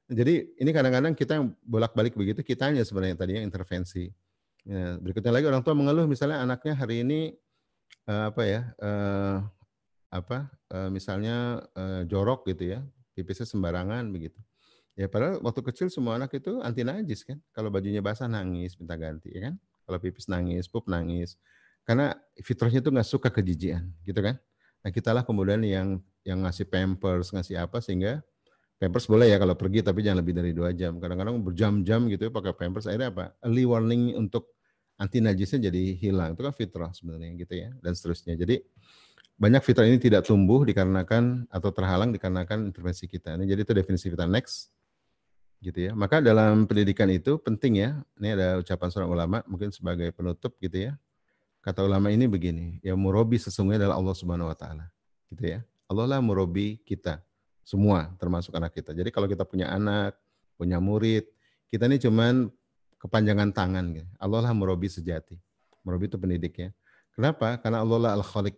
Jadi ini kadang-kadang kita yang bolak-balik begitu kitanya sebenarnya tadi yang intervensi. Ya, berikutnya lagi orang tua mengeluh misalnya anaknya hari ini uh, apa ya uh, apa uh, misalnya uh, jorok gitu ya pipisnya sembarangan begitu. Ya padahal waktu kecil semua anak itu anti najis kan. Kalau bajunya basah nangis minta ganti ya kan. Kalau pipis nangis, pup nangis. Karena fitrahnya itu nggak suka kejijian, gitu kan? Nah kitalah kemudian yang yang ngasih pampers, ngasih apa sehingga pampers boleh ya kalau pergi tapi jangan lebih dari dua jam. Kadang-kadang berjam-jam gitu ya pakai pampers. Akhirnya apa? Early warning untuk anti najisnya jadi hilang. Itu kan fitrah sebenarnya gitu ya dan seterusnya. Jadi banyak fitrah ini tidak tumbuh dikarenakan atau terhalang dikarenakan intervensi kita. Ini jadi itu definisi fitrah. Next gitu ya. Maka dalam pendidikan itu penting ya. Ini ada ucapan seorang ulama mungkin sebagai penutup gitu ya. Kata ulama ini begini, ya murobi sesungguhnya adalah Allah Subhanahu wa taala. Gitu ya. Allah lah murobi kita semua termasuk anak kita. Jadi kalau kita punya anak, punya murid, kita ini cuman kepanjangan tangan gitu. Allah lah murobi sejati. Murobi itu pendidik ya. Kenapa? Karena Allah lah al-khaliq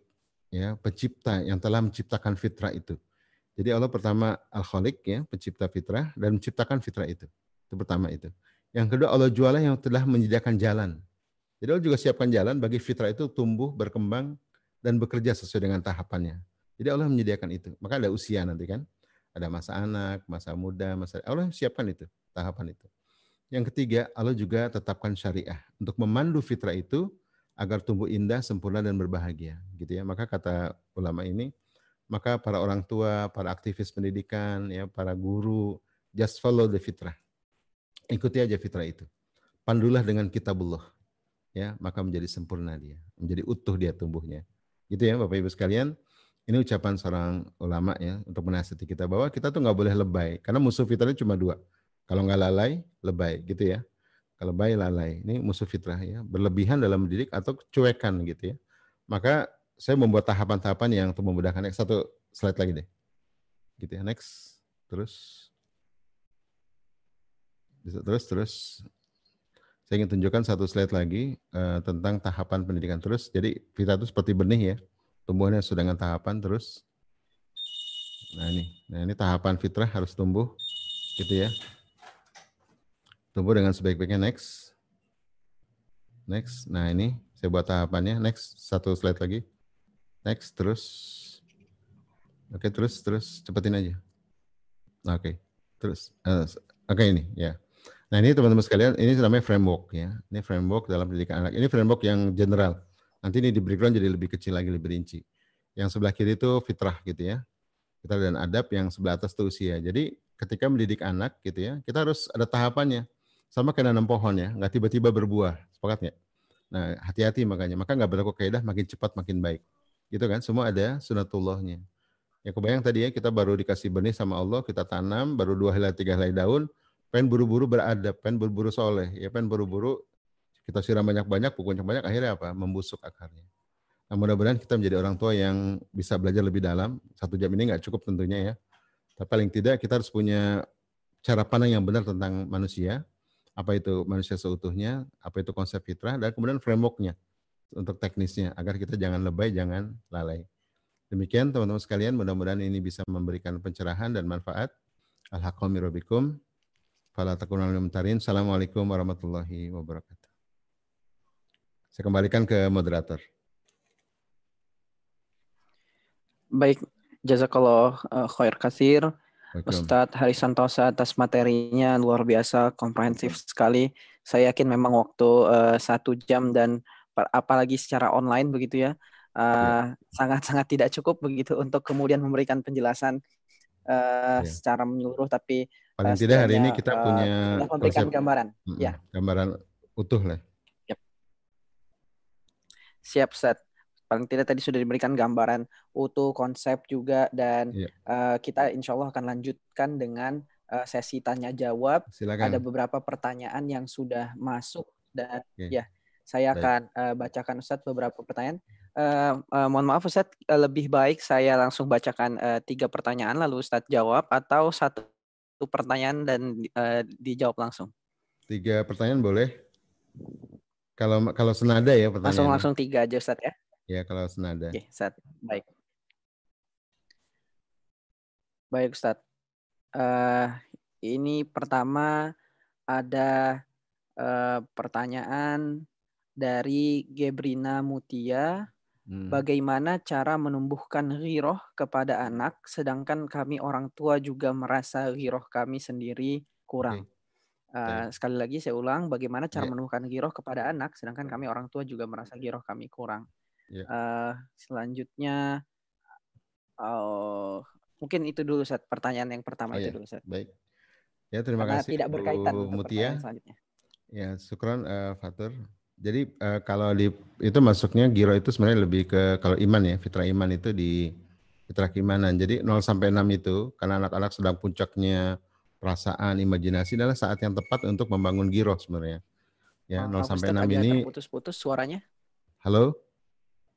ya, pencipta yang telah menciptakan fitrah itu. Jadi Allah pertama Al-Khaliq ya, pencipta fitrah dan menciptakan fitrah itu. Itu pertama itu. Yang kedua Allah jualah yang telah menyediakan jalan. Jadi Allah juga siapkan jalan bagi fitrah itu tumbuh, berkembang dan bekerja sesuai dengan tahapannya. Jadi Allah menyediakan itu. Maka ada usia nanti kan. Ada masa anak, masa muda, masa Allah siapkan itu, tahapan itu. Yang ketiga, Allah juga tetapkan syariah untuk memandu fitrah itu agar tumbuh indah, sempurna dan berbahagia, gitu ya. Maka kata ulama ini, maka para orang tua, para aktivis pendidikan, ya, para guru, just follow the fitrah. Ikuti aja fitrah itu. Pandulah dengan kitabullah. Ya, maka menjadi sempurna dia, menjadi utuh dia tumbuhnya. Gitu ya Bapak Ibu sekalian. Ini ucapan seorang ulama ya untuk menasihati kita bahwa kita tuh nggak boleh lebay karena musuh fitrahnya cuma dua. Kalau nggak lalai, lebay gitu ya. Kalau lebay, lalai. Ini musuh fitrah ya. Berlebihan dalam mendidik atau cuekan gitu ya. Maka saya membuat tahapan-tahapan yang untuk memudahkan. Next satu slide lagi deh. Gitu ya. Next. Terus. Terus terus. Saya ingin tunjukkan satu slide lagi uh, tentang tahapan pendidikan terus. Jadi kita itu seperti benih ya. Tumbuhnya sudah dengan tahapan terus. Nah ini, nah ini tahapan fitrah harus tumbuh, gitu ya. Tumbuh dengan sebaik-baiknya. Next, next. Nah ini saya buat tahapannya. Next satu slide lagi. Next, terus. Oke, terus, terus cepetin aja. Oke, terus. Uh, Oke ini, ya. Nah ini teman-teman sekalian, ini namanya framework ya. Ini framework dalam pendidikan anak. Ini framework yang general. Nanti ini di breakdown jadi lebih kecil lagi, lebih rinci. Yang sebelah kiri itu fitrah gitu ya. Fitrah dan adab, yang sebelah atas itu usia. Jadi ketika mendidik anak gitu ya, kita harus ada tahapannya. Sama kayak nanam pohon ya, nggak tiba-tiba berbuah. Sepakat nggak? Nah hati-hati makanya. Maka nggak berlaku kaidah makin cepat makin baik. Gitu kan, semua ada sunatullahnya. Ya kebayang tadi ya, kita baru dikasih benih sama Allah, kita tanam, baru dua helai, tiga helai daun, pengen buru-buru beradab, pengen buru-buru soleh, ya pengen buru-buru kita siram banyak-banyak, pupuk banyak-banyak, akhirnya apa? Membusuk akarnya. Nah mudah-mudahan kita menjadi orang tua yang bisa belajar lebih dalam. Satu jam ini nggak cukup tentunya ya. Tapi paling tidak kita harus punya cara pandang yang benar tentang manusia. apa itu manusia seutuhnya, apa itu konsep fitrah, dan kemudian frameworknya untuk teknisnya agar kita jangan lebay, jangan lalai. Demikian teman-teman sekalian, mudah-mudahan ini bisa memberikan pencerahan dan manfaat. Alhamdulillah. Fala Assalamualaikum warahmatullahi wabarakatuh. Saya kembalikan ke moderator. Baik, jazakallah uh, khair kasir. Ustadz Hari Santosa atas materinya luar biasa, komprehensif sekali. Saya yakin memang waktu uh, satu jam dan apalagi secara online begitu ya, uh, sangat-sangat tidak cukup begitu untuk kemudian memberikan penjelasan uh, ya. secara menyeluruh. Tapi paling uh, tidak hari ini kita uh, punya konsep, gambaran, mm, ya. Gambaran utuh lah. Yep. Siap, Ustadz paling tidak tadi sudah diberikan gambaran utuh konsep juga dan yeah. Iya. uh, kita insya Allah akan lanjutkan dengan uh, sesi tanya jawab. Silakan. Ada beberapa pertanyaan yang sudah masuk dan okay. ya saya baik. akan uh, bacakan Ustadz beberapa pertanyaan. Uh, uh, mohon maaf Ustadz, uh, lebih baik saya langsung bacakan uh, tiga pertanyaan lalu Ustadz jawab atau satu pertanyaan dan uh, dijawab langsung. Tiga pertanyaan boleh? Kalau kalau senada ya pertanyaan. Langsung langsung tiga aja Ustadz ya. Ya, kalau senada. Oke, Ustaz. Baik. Baik, Ustaz. Uh, ini pertama ada uh, pertanyaan dari Gebrina Mutia. Hmm. Bagaimana cara menumbuhkan riroh kepada anak, sedangkan kami orang tua juga merasa riroh kami sendiri kurang. Okay. Uh, sekali lagi saya ulang, bagaimana cara yeah. menumbuhkan giroh kepada anak, sedangkan kami orang tua juga merasa giroh kami kurang. Yeah. Ya. Uh, selanjutnya, uh, mungkin itu dulu saat pertanyaan yang pertama oh, itu ya. dulu saat. Baik. Ya terima Karena kasih tidak berkaitan Bu Mutia. Selanjutnya. Ya, syukron uh, Fatur. Jadi uh, kalau di itu masuknya giro itu sebenarnya lebih ke kalau iman ya, fitrah iman itu di fitrah keimanan. Jadi 0 sampai 6 itu karena anak-anak sedang puncaknya perasaan, imajinasi adalah saat yang tepat untuk membangun giro sebenarnya. Ya, oh, 0 sampai 6 ini putus-putus suaranya. Halo?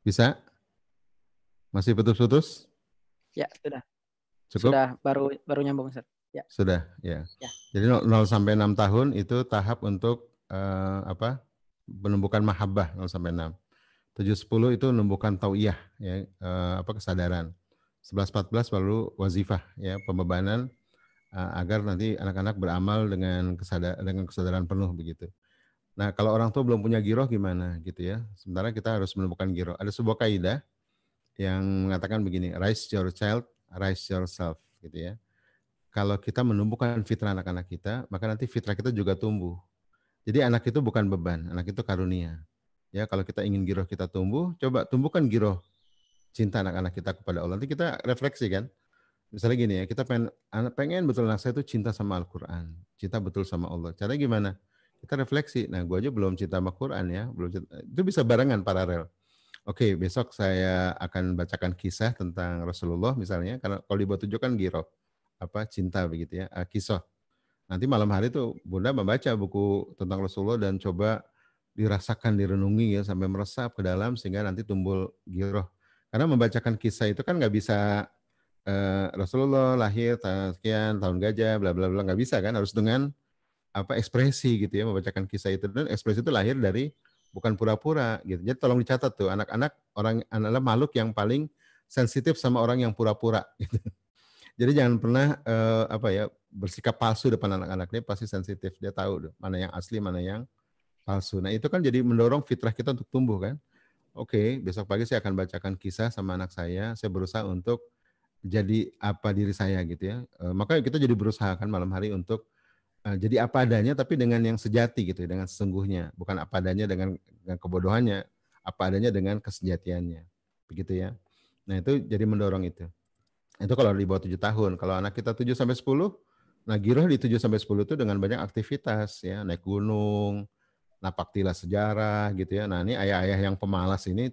Bisa? Masih putus-putus? Ya, sudah. Cukup? Sudah, baru baru nyambung, Ustaz. Ya. Sudah, ya. ya. Jadi 0, 0 sampai 6 tahun itu tahap untuk uh, apa? Penumbukan mahabbah 0 sampai 6. 7 10 itu menumbuhkan tauiyah ya, uh, apa kesadaran. 11 14 baru wazifah ya, pembebanan uh, agar nanti anak-anak beramal dengan kesadaran dengan kesadaran penuh begitu. Nah, kalau orang tua belum punya giroh gimana gitu ya. Sementara kita harus menemukan giroh. Ada sebuah kaidah yang mengatakan begini, raise your child, raise yourself gitu ya. Kalau kita menumbuhkan fitrah anak-anak kita, maka nanti fitrah kita juga tumbuh. Jadi anak itu bukan beban, anak itu karunia. Ya, kalau kita ingin giroh kita tumbuh, coba tumbuhkan giroh cinta anak-anak kita kepada Allah. Nanti kita refleksi kan. Misalnya gini ya, kita pengen, pengen betul anak saya itu cinta sama Al-Quran, cinta betul sama Allah. Caranya gimana? kita refleksi. Nah, gue aja belum cinta sama Quran ya, belum cinta. itu bisa barengan paralel. Oke, besok saya akan bacakan kisah tentang Rasulullah misalnya, karena kalau dibuat tujuh kan giro, apa cinta begitu ya, uh, kisah. Nanti malam hari tuh Bunda membaca buku tentang Rasulullah dan coba dirasakan, direnungi ya sampai meresap ke dalam sehingga nanti tumbuh giro. Karena membacakan kisah itu kan nggak bisa uh, Rasulullah lahir tahun sekian tahun gajah, bla bla bla nggak bisa kan, harus dengan apa ekspresi gitu ya membacakan kisah itu dan ekspresi itu lahir dari bukan pura-pura gitu. Jadi tolong dicatat tuh anak-anak orang adalah makhluk yang paling sensitif sama orang yang pura-pura gitu. (laughs) Jadi jangan pernah uh, apa ya bersikap palsu depan anak-anak dia pasti sensitif. Dia tahu mana yang asli, mana yang palsu. Nah, itu kan jadi mendorong fitrah kita untuk tumbuh kan. Oke, besok pagi saya akan bacakan kisah sama anak saya. Saya berusaha untuk jadi apa diri saya gitu ya. Uh, makanya kita jadi berusaha kan malam hari untuk uh, jadi apa adanya tapi dengan yang sejati gitu dengan sesungguhnya bukan apa adanya dengan, dengan kebodohannya apa adanya dengan kesejatiannya begitu ya nah itu jadi mendorong itu itu kalau di bawah tujuh tahun kalau anak kita tujuh sampai sepuluh nah giroh di tujuh sampai sepuluh itu dengan banyak aktivitas ya naik gunung napak tilas sejarah gitu ya nah ini ayah-ayah yang pemalas ini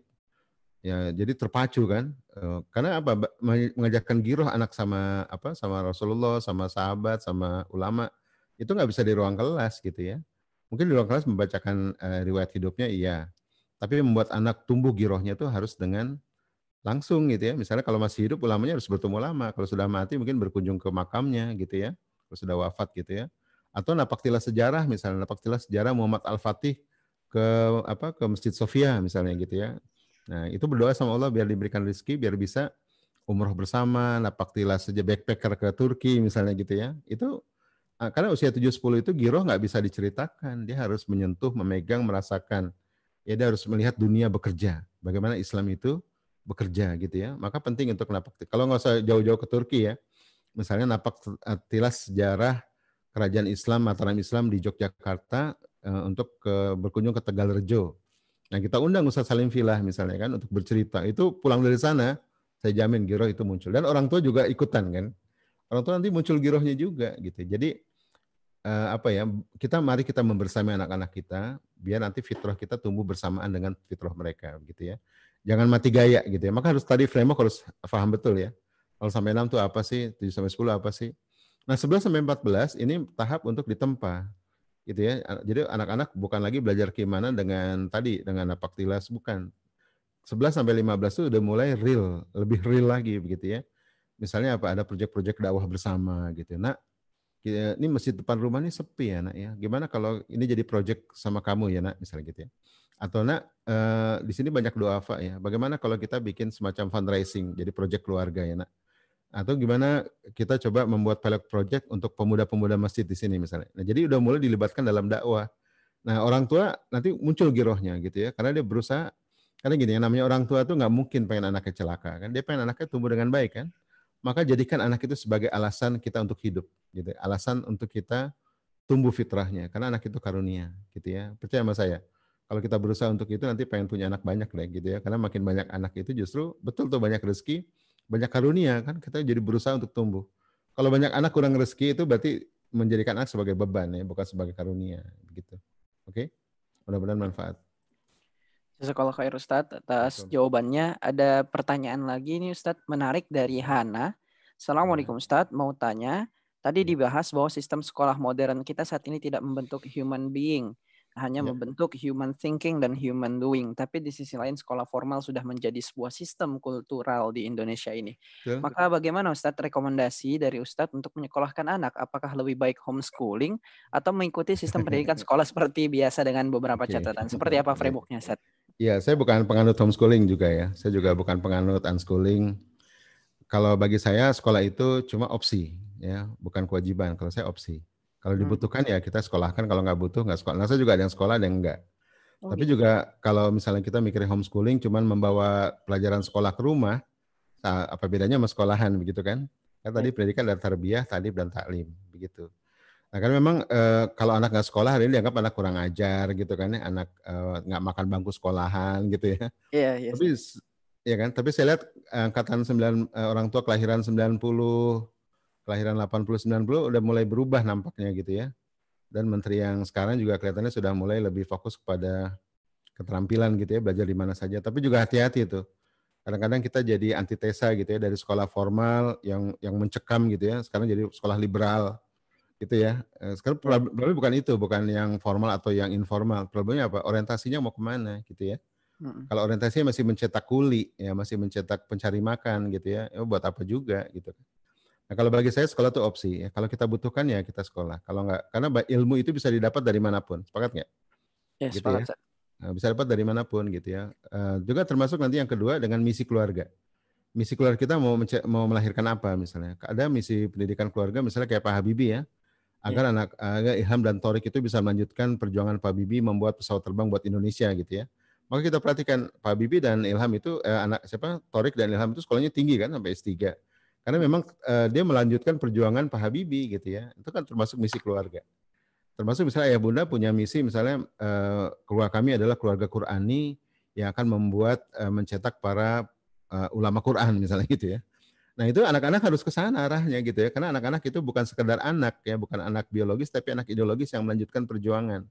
ya jadi terpacu kan eh, karena apa mengajarkan giroh anak sama apa sama Rasulullah sama sahabat sama ulama itu nggak bisa di ruang kelas gitu ya. Mungkin di ruang kelas membacakan uh, riwayat hidupnya iya, tapi membuat anak tumbuh girohnya itu harus dengan langsung gitu ya. Misalnya kalau masih hidup ulamanya harus bertemu lama, kalau sudah mati mungkin berkunjung ke makamnya gitu ya. Sudah wafat gitu ya. Atau napaktilas sejarah misalnya, napaktilas sejarah Muhammad Al-Fatih ke apa ke Masjid Sofia misalnya gitu ya. Nah, itu berdoa sama Allah biar diberikan rezeki, biar bisa umroh bersama, napaktilas saja backpacker ke Turki misalnya gitu ya. Itu karena usia 7 10 itu giroh nggak bisa diceritakan. Dia harus menyentuh, memegang, merasakan. Ya dia harus melihat dunia bekerja. Bagaimana Islam itu bekerja gitu ya. Maka penting untuk napak kalau nggak usah jauh-jauh ke Turki ya. Misalnya napak tilas sejarah kerajaan Islam, Mataram Islam di Yogyakarta uh, untuk ke, berkunjung ke Tegalrejo. Nah kita undang Ustaz Salim Filah misalnya kan untuk bercerita. Itu pulang dari sana, saya jamin giroh itu muncul. Dan orang tua juga ikutan kan. Orang tua nanti muncul girohnya juga gitu. Jadi uh, apa ya kita mari kita membersamai anak-anak kita biar nanti fitrah kita tumbuh bersamaan dengan fitrah mereka gitu ya jangan mati gaya gitu ya. Maka harus tadi framework harus paham betul ya. Kalau sampai 6 itu apa sih? 7 sampai 10 apa sih? Nah, 11 sampai 14 ini tahap untuk ditempa. Gitu ya. Jadi anak-anak bukan lagi belajar gimana dengan tadi dengan napaktilas bukan. 11 sampai 15 itu udah mulai real, lebih real lagi begitu ya. Misalnya apa ada proyek-proyek dakwah bersama gitu. Nah, ini masjid depan rumah ini sepi ya nak ya. Gimana kalau ini jadi proyek sama kamu ya nak misalnya gitu ya. Atau nak uh, di sini banyak doa apa ya. Bagaimana kalau kita bikin semacam fundraising jadi proyek keluarga ya nak. Atau gimana kita coba membuat pilot project untuk pemuda-pemuda masjid di sini misalnya. Nah, jadi udah mulai dilibatkan dalam dakwah. Nah, orang tua nanti muncul girohnya gitu ya. Karena dia berusaha karena gini yang namanya orang tua tuh nggak mungkin pengen anaknya celaka kan. Dia pengen anaknya tumbuh dengan baik kan. Maka jadikan anak itu sebagai alasan kita untuk hidup gitu. Alasan untuk kita tumbuh fitrahnya karena anak itu karunia gitu ya. Percaya sama saya kalau kita berusaha untuk itu nanti pengen punya anak banyak deh gitu ya. Karena makin banyak anak itu justru betul tuh banyak rezeki, banyak karunia kan kita jadi berusaha untuk tumbuh. Kalau banyak anak kurang rezeki itu berarti menjadikan anak sebagai beban ya, bukan sebagai karunia gitu. Oke? Mudah-mudahan manfaat. Sekolah khair Ustadz atas Betul. jawabannya. Ada pertanyaan lagi nih Ustadz menarik dari Hana. Assalamualaikum Ustadz, mau tanya. Tadi iya. dibahas bahwa sistem sekolah modern kita saat ini tidak membentuk human being hanya yeah. membentuk human thinking dan human doing. Tapi di sisi lain sekolah formal sudah menjadi sebuah sistem kultural di Indonesia ini. Yeah. Maka bagaimana Ustadz rekomendasi dari Ustadz untuk menyekolahkan anak? Apakah lebih baik homeschooling atau mengikuti sistem pendidikan (laughs) sekolah seperti biasa dengan beberapa okay. catatan? Seperti apa frameworknya, Ustadz? Ya, saya bukan penganut homeschooling juga ya. Saya juga bukan penganut unschooling. Kalau bagi saya sekolah itu cuma opsi, ya, bukan kewajiban. Kalau saya opsi. Kalau hmm. dibutuhkan ya kita sekolahkan, kalau nggak butuh nggak sekolah. Nah, saya juga ada yang sekolah, ada yang enggak. Oh, Tapi gitu. juga kalau misalnya kita mikirin homeschooling, cuman membawa pelajaran sekolah ke rumah, nah, apa bedanya sama sekolahan begitu kan? Kan tadi iya. pendidikan dari tarbiyah, tadi dan taklim begitu. Nah kan memang e, kalau anak nggak sekolah hari ini dianggap anak kurang ajar gitu kan ya, anak eh, nggak makan bangku sekolahan gitu ya. Iya, iya. Tapi ya kan, tapi saya lihat angkatan 9 eh, orang tua kelahiran 90 kelahiran 80 90 udah mulai berubah nampaknya gitu ya. Dan menteri yang sekarang juga kelihatannya sudah mulai lebih fokus kepada keterampilan gitu ya, belajar di mana saja. Tapi juga hati-hati itu. Kadang-kadang kita jadi antitesa gitu ya dari sekolah formal yang yang mencekam gitu ya, sekarang jadi sekolah liberal gitu ya. Eh, sekarang problemnya bukan itu, bukan yang formal atau yang informal. Problemnya apa? Orientasinya mau ke mana gitu ya. Hmm. Kalau orientasinya masih mencetak kuli, ya masih mencetak pencari makan gitu ya, ya buat apa juga gitu. Nah, kalau bagi saya sekolah itu opsi. Ya. Kalau kita butuhkan ya kita sekolah. Kalau enggak, karena ilmu itu bisa didapat dari mana pun. Sepakat nggak? Ya, gitu sepakat. Ya. Nah, bisa dapat dari mana pun gitu ya. Uh, juga termasuk nanti yang kedua dengan misi keluarga. Misi keluarga kita mau mau melahirkan apa misalnya? Ada misi pendidikan keluarga misalnya kayak Pak Habibie ya, agar ya. anak agar Ilham dan Torik itu bisa melanjutkan perjuangan Pak Habibie membuat pesawat terbang buat Indonesia gitu ya. Maka kita perhatikan Pak Habibie dan Ilham itu eh, anak siapa Torik dan Ilham itu sekolahnya tinggi kan sampai S3 karena memang uh, dia melanjutkan perjuangan Pak Habibie gitu ya. Itu kan termasuk misi keluarga. Termasuk misalnya ayah bunda punya misi misalnya uh, keluarga kami adalah keluarga Qurani yang akan membuat uh, mencetak para uh, ulama Quran misalnya gitu ya. Nah itu anak-anak harus ke sana arahnya gitu ya. Karena anak-anak itu bukan sekedar anak ya, bukan anak biologis tapi anak ideologis yang melanjutkan perjuangan.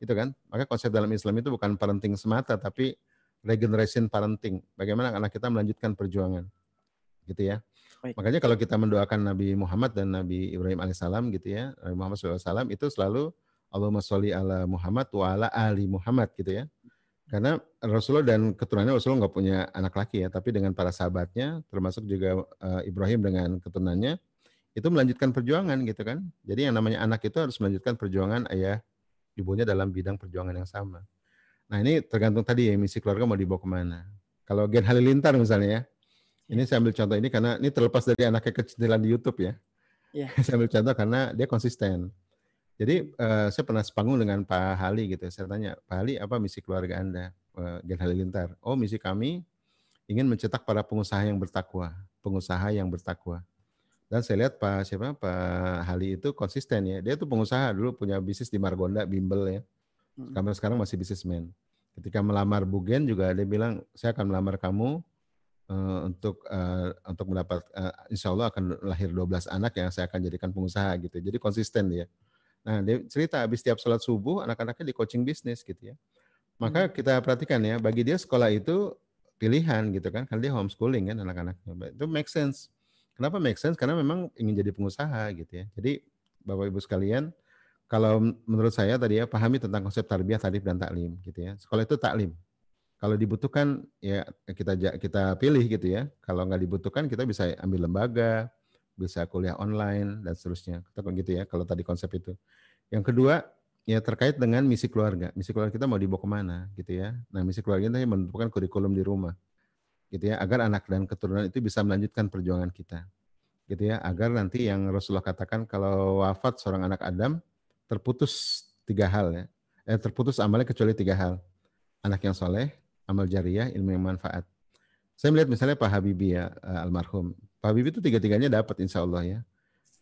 Gitu kan. Maka konsep dalam Islam itu bukan parenting semata tapi regeneration parenting. Bagaimana anak kita melanjutkan perjuangan. Gitu ya. Baik. Makanya kalau kita mendoakan Nabi Muhammad dan Nabi Ibrahim alaihissalam gitu ya, Nabi Muhammad SAW itu selalu Allahumma sholli ala Muhammad wa ala ali Muhammad gitu ya. Karena Rasulullah dan keturunannya Rasulullah nggak punya anak laki ya, tapi dengan para sahabatnya, termasuk juga uh, Ibrahim dengan keturunannya, itu melanjutkan perjuangan gitu kan. Jadi yang namanya anak itu harus melanjutkan perjuangan ayah ibunya dalam bidang perjuangan yang sama. Nah ini tergantung tadi ya misi keluarga mau dibawa ke mana. Kalau Gen Halilintar misalnya ya, ini saya ambil contoh ini karena ini terlepas dari anaknya kecilan di YouTube ya. Yeah. (laughs) saya ambil contoh karena dia konsisten. Jadi uh, saya pernah sepanggung dengan Pak Hali gitu. Saya tanya, Pak Hali apa misi keluarga Anda? Uh, Gen Halilintar. Oh misi kami ingin mencetak para pengusaha yang bertakwa. Pengusaha yang bertakwa. Dan saya lihat Pak siapa Pak Hali itu konsisten ya. Dia tuh pengusaha dulu punya bisnis di Margonda, Bimbel ya. Sekarang hmm. sekarang masih bisnismen. Ketika melamar Bugen juga dia bilang saya akan melamar kamu uh, untuk uh, untuk mendapat uh, insya Allah akan lahir 12 anak yang saya akan jadikan pengusaha gitu. Jadi konsisten dia. Nah dia cerita habis tiap sholat subuh anak-anaknya di coaching bisnis gitu ya. Maka hmm. kita perhatikan ya bagi dia sekolah itu pilihan gitu kan karena dia homeschooling kan anak-anaknya. Itu make sense Kenapa make sense? Karena memang ingin jadi pengusaha gitu ya. Jadi Bapak Ibu sekalian, kalau menurut saya tadi ya pahami tentang konsep tarbiyah, tarif dan taklim gitu ya. Sekolah itu taklim. Kalau dibutuhkan ya kita kita pilih gitu ya. Kalau nggak dibutuhkan kita bisa ambil lembaga, bisa kuliah online dan seterusnya. Kita gitu ya. Kalau tadi konsep itu. Yang kedua ya terkait dengan misi keluarga. Misi keluarga kita mau dibawa ke mana gitu ya. Nah misi keluarga kita menentukan kurikulum di rumah gitu ya agar anak dan keturunan itu bisa melanjutkan perjuangan kita gitu ya agar nanti yang Rasulullah katakan kalau wafat seorang anak Adam terputus tiga hal ya eh, terputus amalnya kecuali tiga hal anak yang soleh amal jariah ilmu yang manfaat saya melihat misalnya Pak Habibie ya eh, almarhum Pak Habibie itu tiga-tiganya dapat insya Allah ya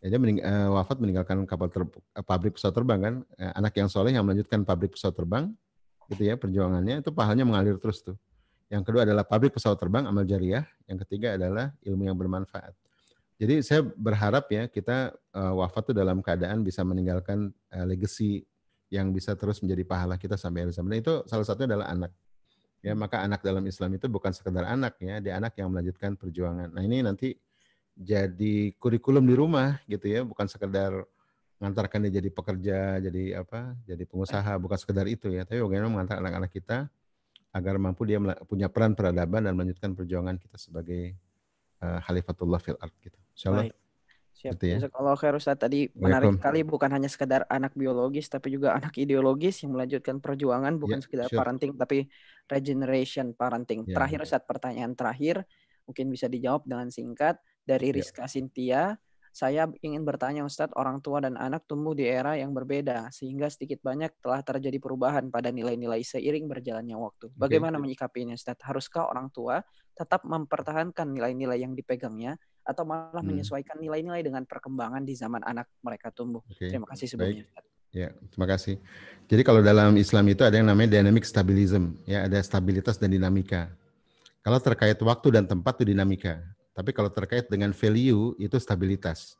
dia mening, uh, wafat meninggalkan kapal ter, pabrik pesawat terbang kan anak yang soleh yang melanjutkan pabrik pesawat terbang gitu ya perjuangannya itu pahalanya mengalir terus tuh yang kedua adalah pabrik pesawat terbang amal jariah. Yang ketiga adalah ilmu yang bermanfaat. Jadi saya berharap ya kita wafat itu dalam keadaan bisa meninggalkan uh, legacy yang bisa terus menjadi pahala kita sampai akhir zaman. Itu salah satunya adalah anak. Ya, maka anak dalam Islam itu bukan sekedar anak ya, dia anak yang melanjutkan perjuangan. Nah, ini nanti jadi kurikulum di rumah gitu ya, bukan sekedar mengantarkan dia jadi pekerja, jadi apa, jadi pengusaha, bukan sekedar itu ya, tapi bagaimana mengantar anak-anak kita agar mampu dia punya peran peradaban dan melanjutkan perjuangan kita sebagai uh, Khalifatullah fil art gitu. Insyaallah. Siap. Gitu ya. Kalau khair Ustaz tadi menarik sekali bukan hanya sekedar anak biologis tapi juga anak ideologis yang melanjutkan perjuangan bukan ya, sekedar sure. parenting tapi regeneration parenting. Ya. Terakhir Ustaz pertanyaan terakhir mungkin bisa dijawab dengan singkat dari ya. Rizka Sintia saya ingin bertanya Ustadz, orang tua dan anak tumbuh di era yang berbeda, sehingga sedikit banyak telah terjadi perubahan pada nilai-nilai seiring berjalannya waktu. Bagaimana okay. menyikapi ini Ustadz? Haruskah orang tua tetap mempertahankan nilai-nilai yang dipegangnya, atau malah hmm. menyesuaikan nilai-nilai dengan perkembangan di zaman anak mereka tumbuh? Okay. Terima kasih sebelumnya. Baik. Ya, terima kasih. Jadi kalau dalam Islam itu ada yang namanya dynamic stabilism, ya ada stabilitas dan dinamika. Kalau terkait waktu dan tempat itu dinamika. Tapi kalau terkait dengan value itu stabilitas.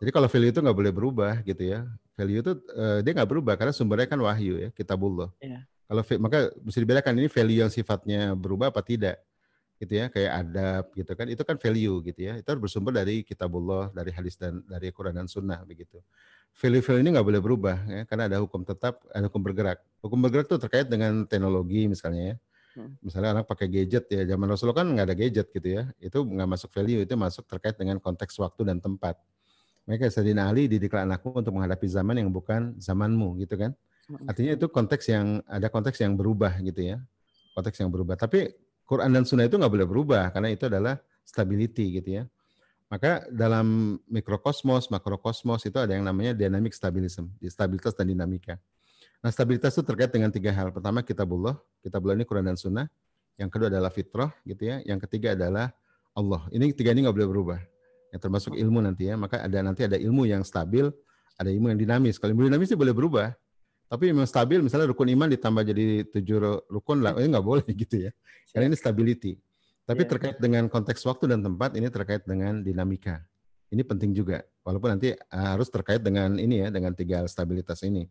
Jadi kalau value itu nggak boleh berubah gitu ya. Value itu uh, dia nggak berubah karena sumbernya kan wahyu ya, kitabullah. Yeah. Kalau maka bisa dibedakan ini value yang sifatnya berubah apa tidak gitu ya kayak adab gitu kan itu kan value gitu ya itu harus bersumber dari kitabullah dari hadis dan dari Quran dan Sunnah begitu value-value ini nggak boleh berubah ya karena ada hukum tetap ada hukum bergerak hukum bergerak itu terkait dengan teknologi misalnya ya Hmm. Misalnya anak pakai gadget ya, zaman Rasulullah kan nggak ada gadget gitu ya. Itu nggak masuk value, itu masuk terkait dengan konteks waktu dan tempat. Mereka Sayyidina Ali didiklah anakmu untuk menghadapi zaman yang bukan zamanmu gitu kan. Artinya itu konteks yang ada konteks yang berubah gitu ya. Konteks yang berubah. Tapi Quran dan Sunnah itu nggak boleh berubah karena itu adalah stability gitu ya. Maka dalam mikrokosmos, makrokosmos itu ada yang namanya dynamic stabilism, stabilitas dan dinamika. Nah, stabilitas itu terkait dengan tiga hal. Pertama, kitabullah. Kitabullah ini Quran dan Sunnah. Yang kedua adalah fitrah, gitu ya. Yang ketiga adalah Allah. Ini tiga ini nggak boleh berubah. Yang termasuk ilmu nanti ya. Maka ada nanti ada ilmu yang stabil, ada ilmu yang dinamis. Kalau ilmu dinamis itu boleh berubah. Tapi memang stabil, misalnya rukun iman ditambah jadi tujuh rukun lah, ini nggak boleh (laughs) gitu ya. Karena ini stability. Tapi iya. terkait dengan konteks waktu dan tempat, ini terkait dengan dinamika. Ini penting juga. Walaupun nanti harus terkait dengan ini ya, dengan tiga stabilitas ini.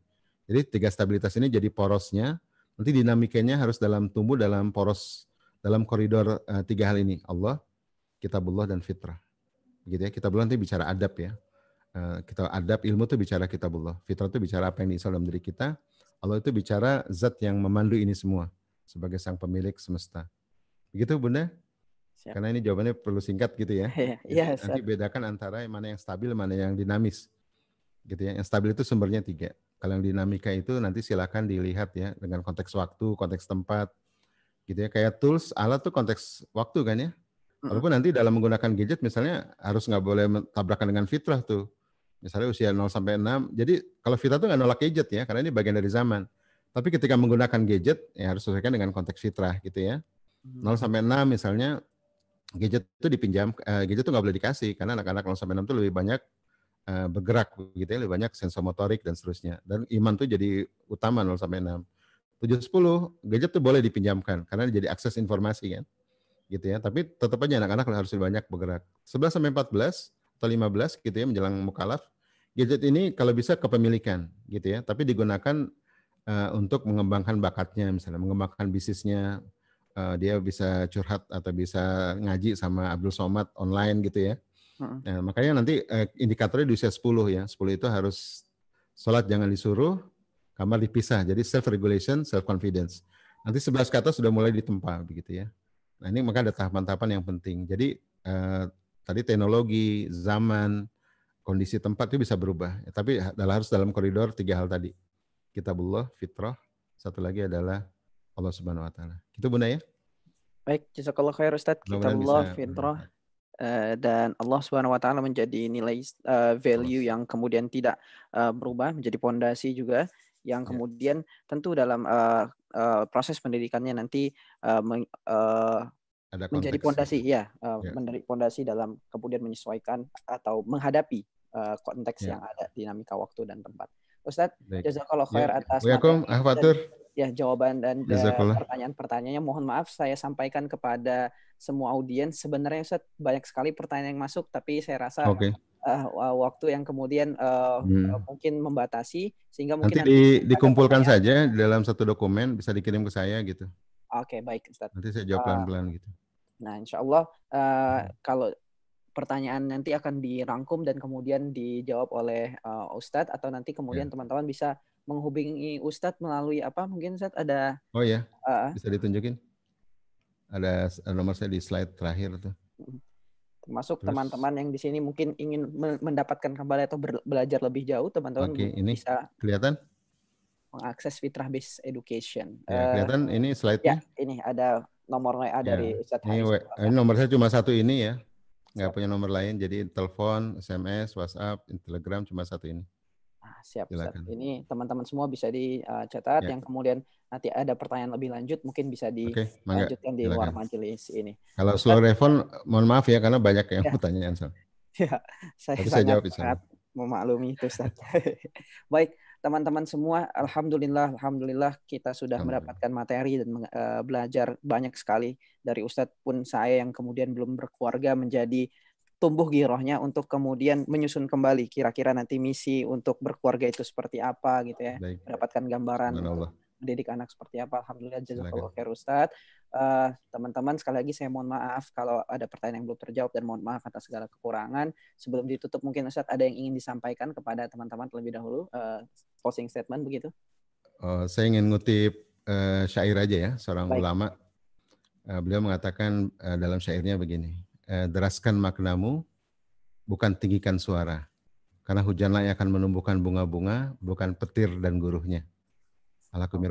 Jadi tiga stabilitas ini jadi porosnya. Nanti dinamikanya harus dalam tumbuh dalam poros dalam koridor uh, tiga hal ini Allah, kitabullah dan fitrah. Begitu ya. Kitabullah nanti bicara adab ya. Uh, kita adab ilmu itu bicara kitabullah. Fitrah itu bicara apa yang diinstal dalam diri kita. Allah itu bicara zat yang memandu ini semua sebagai sang pemilik semesta. Begitu Bunda? Siap. Karena ini jawabannya perlu singkat gitu ya. (laughs) Iya, yes, nanti bedakan antara mana yang stabil, mana yang dinamis. Gitu ya. Yang stabil itu sumbernya tiga. Kalau yang dinamika itu nanti silakan dilihat ya dengan konteks waktu, konteks tempat, gitu ya. Kayak tools, alat tuh konteks waktu kan ya. Walaupun nanti dalam menggunakan gadget misalnya harus nggak boleh tabrakan dengan fitrah tuh. Misalnya usia 0 sampai 6. Jadi kalau fitrah tuh nggak nolak gadget ya, karena ini bagian dari zaman. Tapi ketika menggunakan gadget ya harus sesuaikan dengan konteks fitrah gitu ya. 0 sampai 6 misalnya gadget itu dipinjam, uh, gadget itu nggak boleh dikasih karena anak-anak 0 sampai 6 itu lebih banyak uh, bergerak gitu ya, lebih banyak sensor motorik dan seterusnya. Dan iman tuh jadi utama 0 sampai 6. 7 10 gadget tuh boleh dipinjamkan karena jadi akses informasi kan. Gitu ya. Tapi tetap aja anak-anak harus lebih banyak bergerak. 11 sampai 14 atau 15 gitu ya menjelang mukalaf. Gadget ini kalau bisa kepemilikan gitu ya, tapi digunakan uh, untuk mengembangkan bakatnya misalnya, mengembangkan bisnisnya, uh, dia bisa curhat atau bisa ngaji sama Abdul Somad online gitu ya. Hmm. Nah, makanya nanti uh, indikatornya di usia 10 ya. 10 itu harus sholat jangan disuruh, kamar dipisah. Jadi self regulation, self confidence. Nanti 11 ke atas sudah mulai ditempa begitu ya. Nah, ini maka ada tahapan-tahapan yang penting. Jadi uh, tadi teknologi, zaman, kondisi tempat itu bisa berubah. Ya, tapi harus dalam koridor tiga hal tadi. Kitabullah, fitrah, satu lagi adalah Allah Subhanahu wa taala. Itu Bunda ya? Baik, jazakallah khair Ustaz. Kitabullah, fitrah uh, dan Allah Subhanahu wa taala menjadi nilai uh, value yang kemudian tidak uh, berubah menjadi pondasi juga yang ya. kemudian ya. tentu dalam uh, uh, proses pendidikannya nanti uh, meng, uh, ada menjadi pondasi ya, uh, ya menjadi pondasi dalam kemudian menyesuaikan atau menghadapi uh, konteks ya. yang ada dinamika waktu dan tempat. Ustadz, jazakallah khair ya. atas materi ya jawaban dan uh, pertanyaan-pertanyaannya. Mohon maaf saya sampaikan kepada semua audiens. Sebenarnya Ustaz banyak sekali pertanyaan yang masuk, tapi saya rasa okay. uh, eh, waktu yang kemudian uh, hmm. mungkin membatasi sehingga mungkin nanti, nanti di, dikumpulkan saja dalam satu dokumen bisa dikirim ke saya gitu. Oke okay, baik Ustaz. Nanti saya jawab pelan-pelan uh, gitu. Nah Insya Allah uh, kalau pertanyaan nanti akan dirangkum dan kemudian dijawab oleh uh, Ustadz atau nanti kemudian ya. teman-teman yeah. bisa menghubungi Ustadz melalui apa mungkin Ustadz ada Oh ya, uh, bisa ditunjukin. Ada nomor saya di slide terakhir tuh. Termasuk teman-teman yang di sini mungkin ingin mendapatkan kembali atau belajar lebih jauh, teman-teman okay, ini bisa kelihatan mengakses fitrah based education. Ya, kelihatan uh, ini slide-nya. Ya, ini ada nomor WA ya, dari Ustadz ini, ini nomor saya cuma satu ini ya. Nggak punya nomor lain, jadi telepon, SMS, WhatsApp, Telegram cuma satu ini. Ah, siap, Silakan. Ini teman-teman semua bisa dicatat. Ya. Yang kemudian nanti ada pertanyaan lebih lanjut, mungkin bisa dilanjutkan di luar majelis ini. Kalau slow telepon, mohon maaf ya karena banyak yang ya. pertanyaan. (laughs) Ya, saya, saya jawab sangat memaklumi itu, Ustaz. (laughs) Baik, teman-teman semua, alhamdulillah, alhamdulillah kita sudah mendapatkan materi dan uh, belajar banyak sekali dari Ustadz pun saya yang kemudian belum berkeluarga menjadi tumbuh girohnya untuk kemudian menyusun kembali kira-kira nanti misi untuk berkeluarga itu seperti apa gitu ya. Baik. mendapatkan gambaran mendidik anak seperti apa. Alhamdulillah jazakallahu khair Ustaz uh, teman-teman sekali lagi saya mohon maaf kalau ada pertanyaan yang belum terjawab dan mohon maaf atas segala kekurangan. Sebelum ditutup mungkin Ustaz ada yang ingin disampaikan kepada teman-teman terlebih dahulu? Uh, closing statement begitu? Uh, saya ingin ngutip uh, syair aja ya seorang Baik. ulama. Uh, beliau mengatakan uh, dalam syairnya begini eh, deraskan maknamu, bukan tinggikan suara. Karena hujanlah yang akan menumbuhkan bunga-bunga, bukan petir dan guruhnya. Alaikum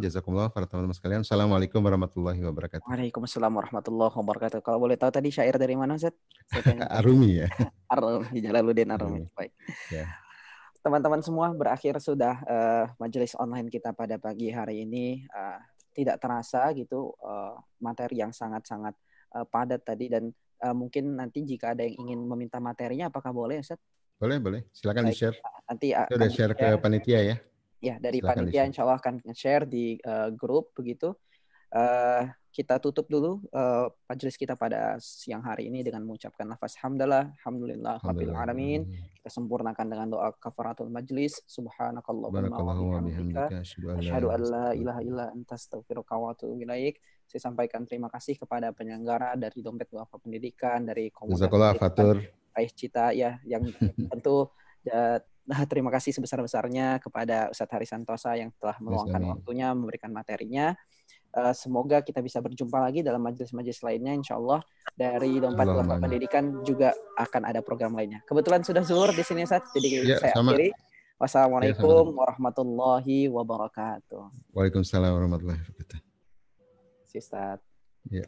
jazakumullah para teman-teman sekalian. Assalamualaikum warahmatullahi wabarakatuh. Waalaikumsalam warahmatullahi wabarakatuh. Kalau boleh tahu tadi syair dari mana, Zat? (laughs) Arumi ya. (laughs) Arumi, Jalaluddin Arumi. Baik. Ya. Teman-teman semua, berakhir sudah uh, majelis online kita pada pagi hari ini. Uh, tidak terasa gitu uh, materi yang sangat-sangat uh, padat tadi dan uh, mungkin nanti jika ada yang ingin meminta materinya apakah boleh Ustaz? Boleh, boleh. Silakan di-share. Nanti akan udah share ke panitia ya. Ya, dari Silakan panitia insya Allah akan share di uh, grup begitu. Uh, kita tutup dulu uh, majelis kita pada siang hari ini dengan mengucapkan lafaz hamdalah, alhamdulillah, rabbil alamin. Kita sempurnakan dengan doa kafaratul majlis. Subhanakallahumma wa bihamdika asyhadu an la ilaha illa anta astaghfiruka wa atubu ilaik. Saya sampaikan terima kasih kepada penyelenggara dari Dompet Wafa Pendidikan, dari Komunitas Fatur. Aih Cita ya yang (laughs) tentu nah, terima kasih sebesar-besarnya kepada Ustadz Hari Santosa yang telah meluangkan waktunya memberikan materinya. uh, semoga kita bisa berjumpa lagi dalam majelis-majelis lainnya insya Allah dari dompet keluarga pendidikan juga akan ada program lainnya kebetulan sudah zuhur di sini saat jadi ya, saya sama. akhiri wassalamualaikum ya, warahmatullahi wabarakatuh Waalaikumsalam warahmatullahi wabarakatuh Sistat. Ya.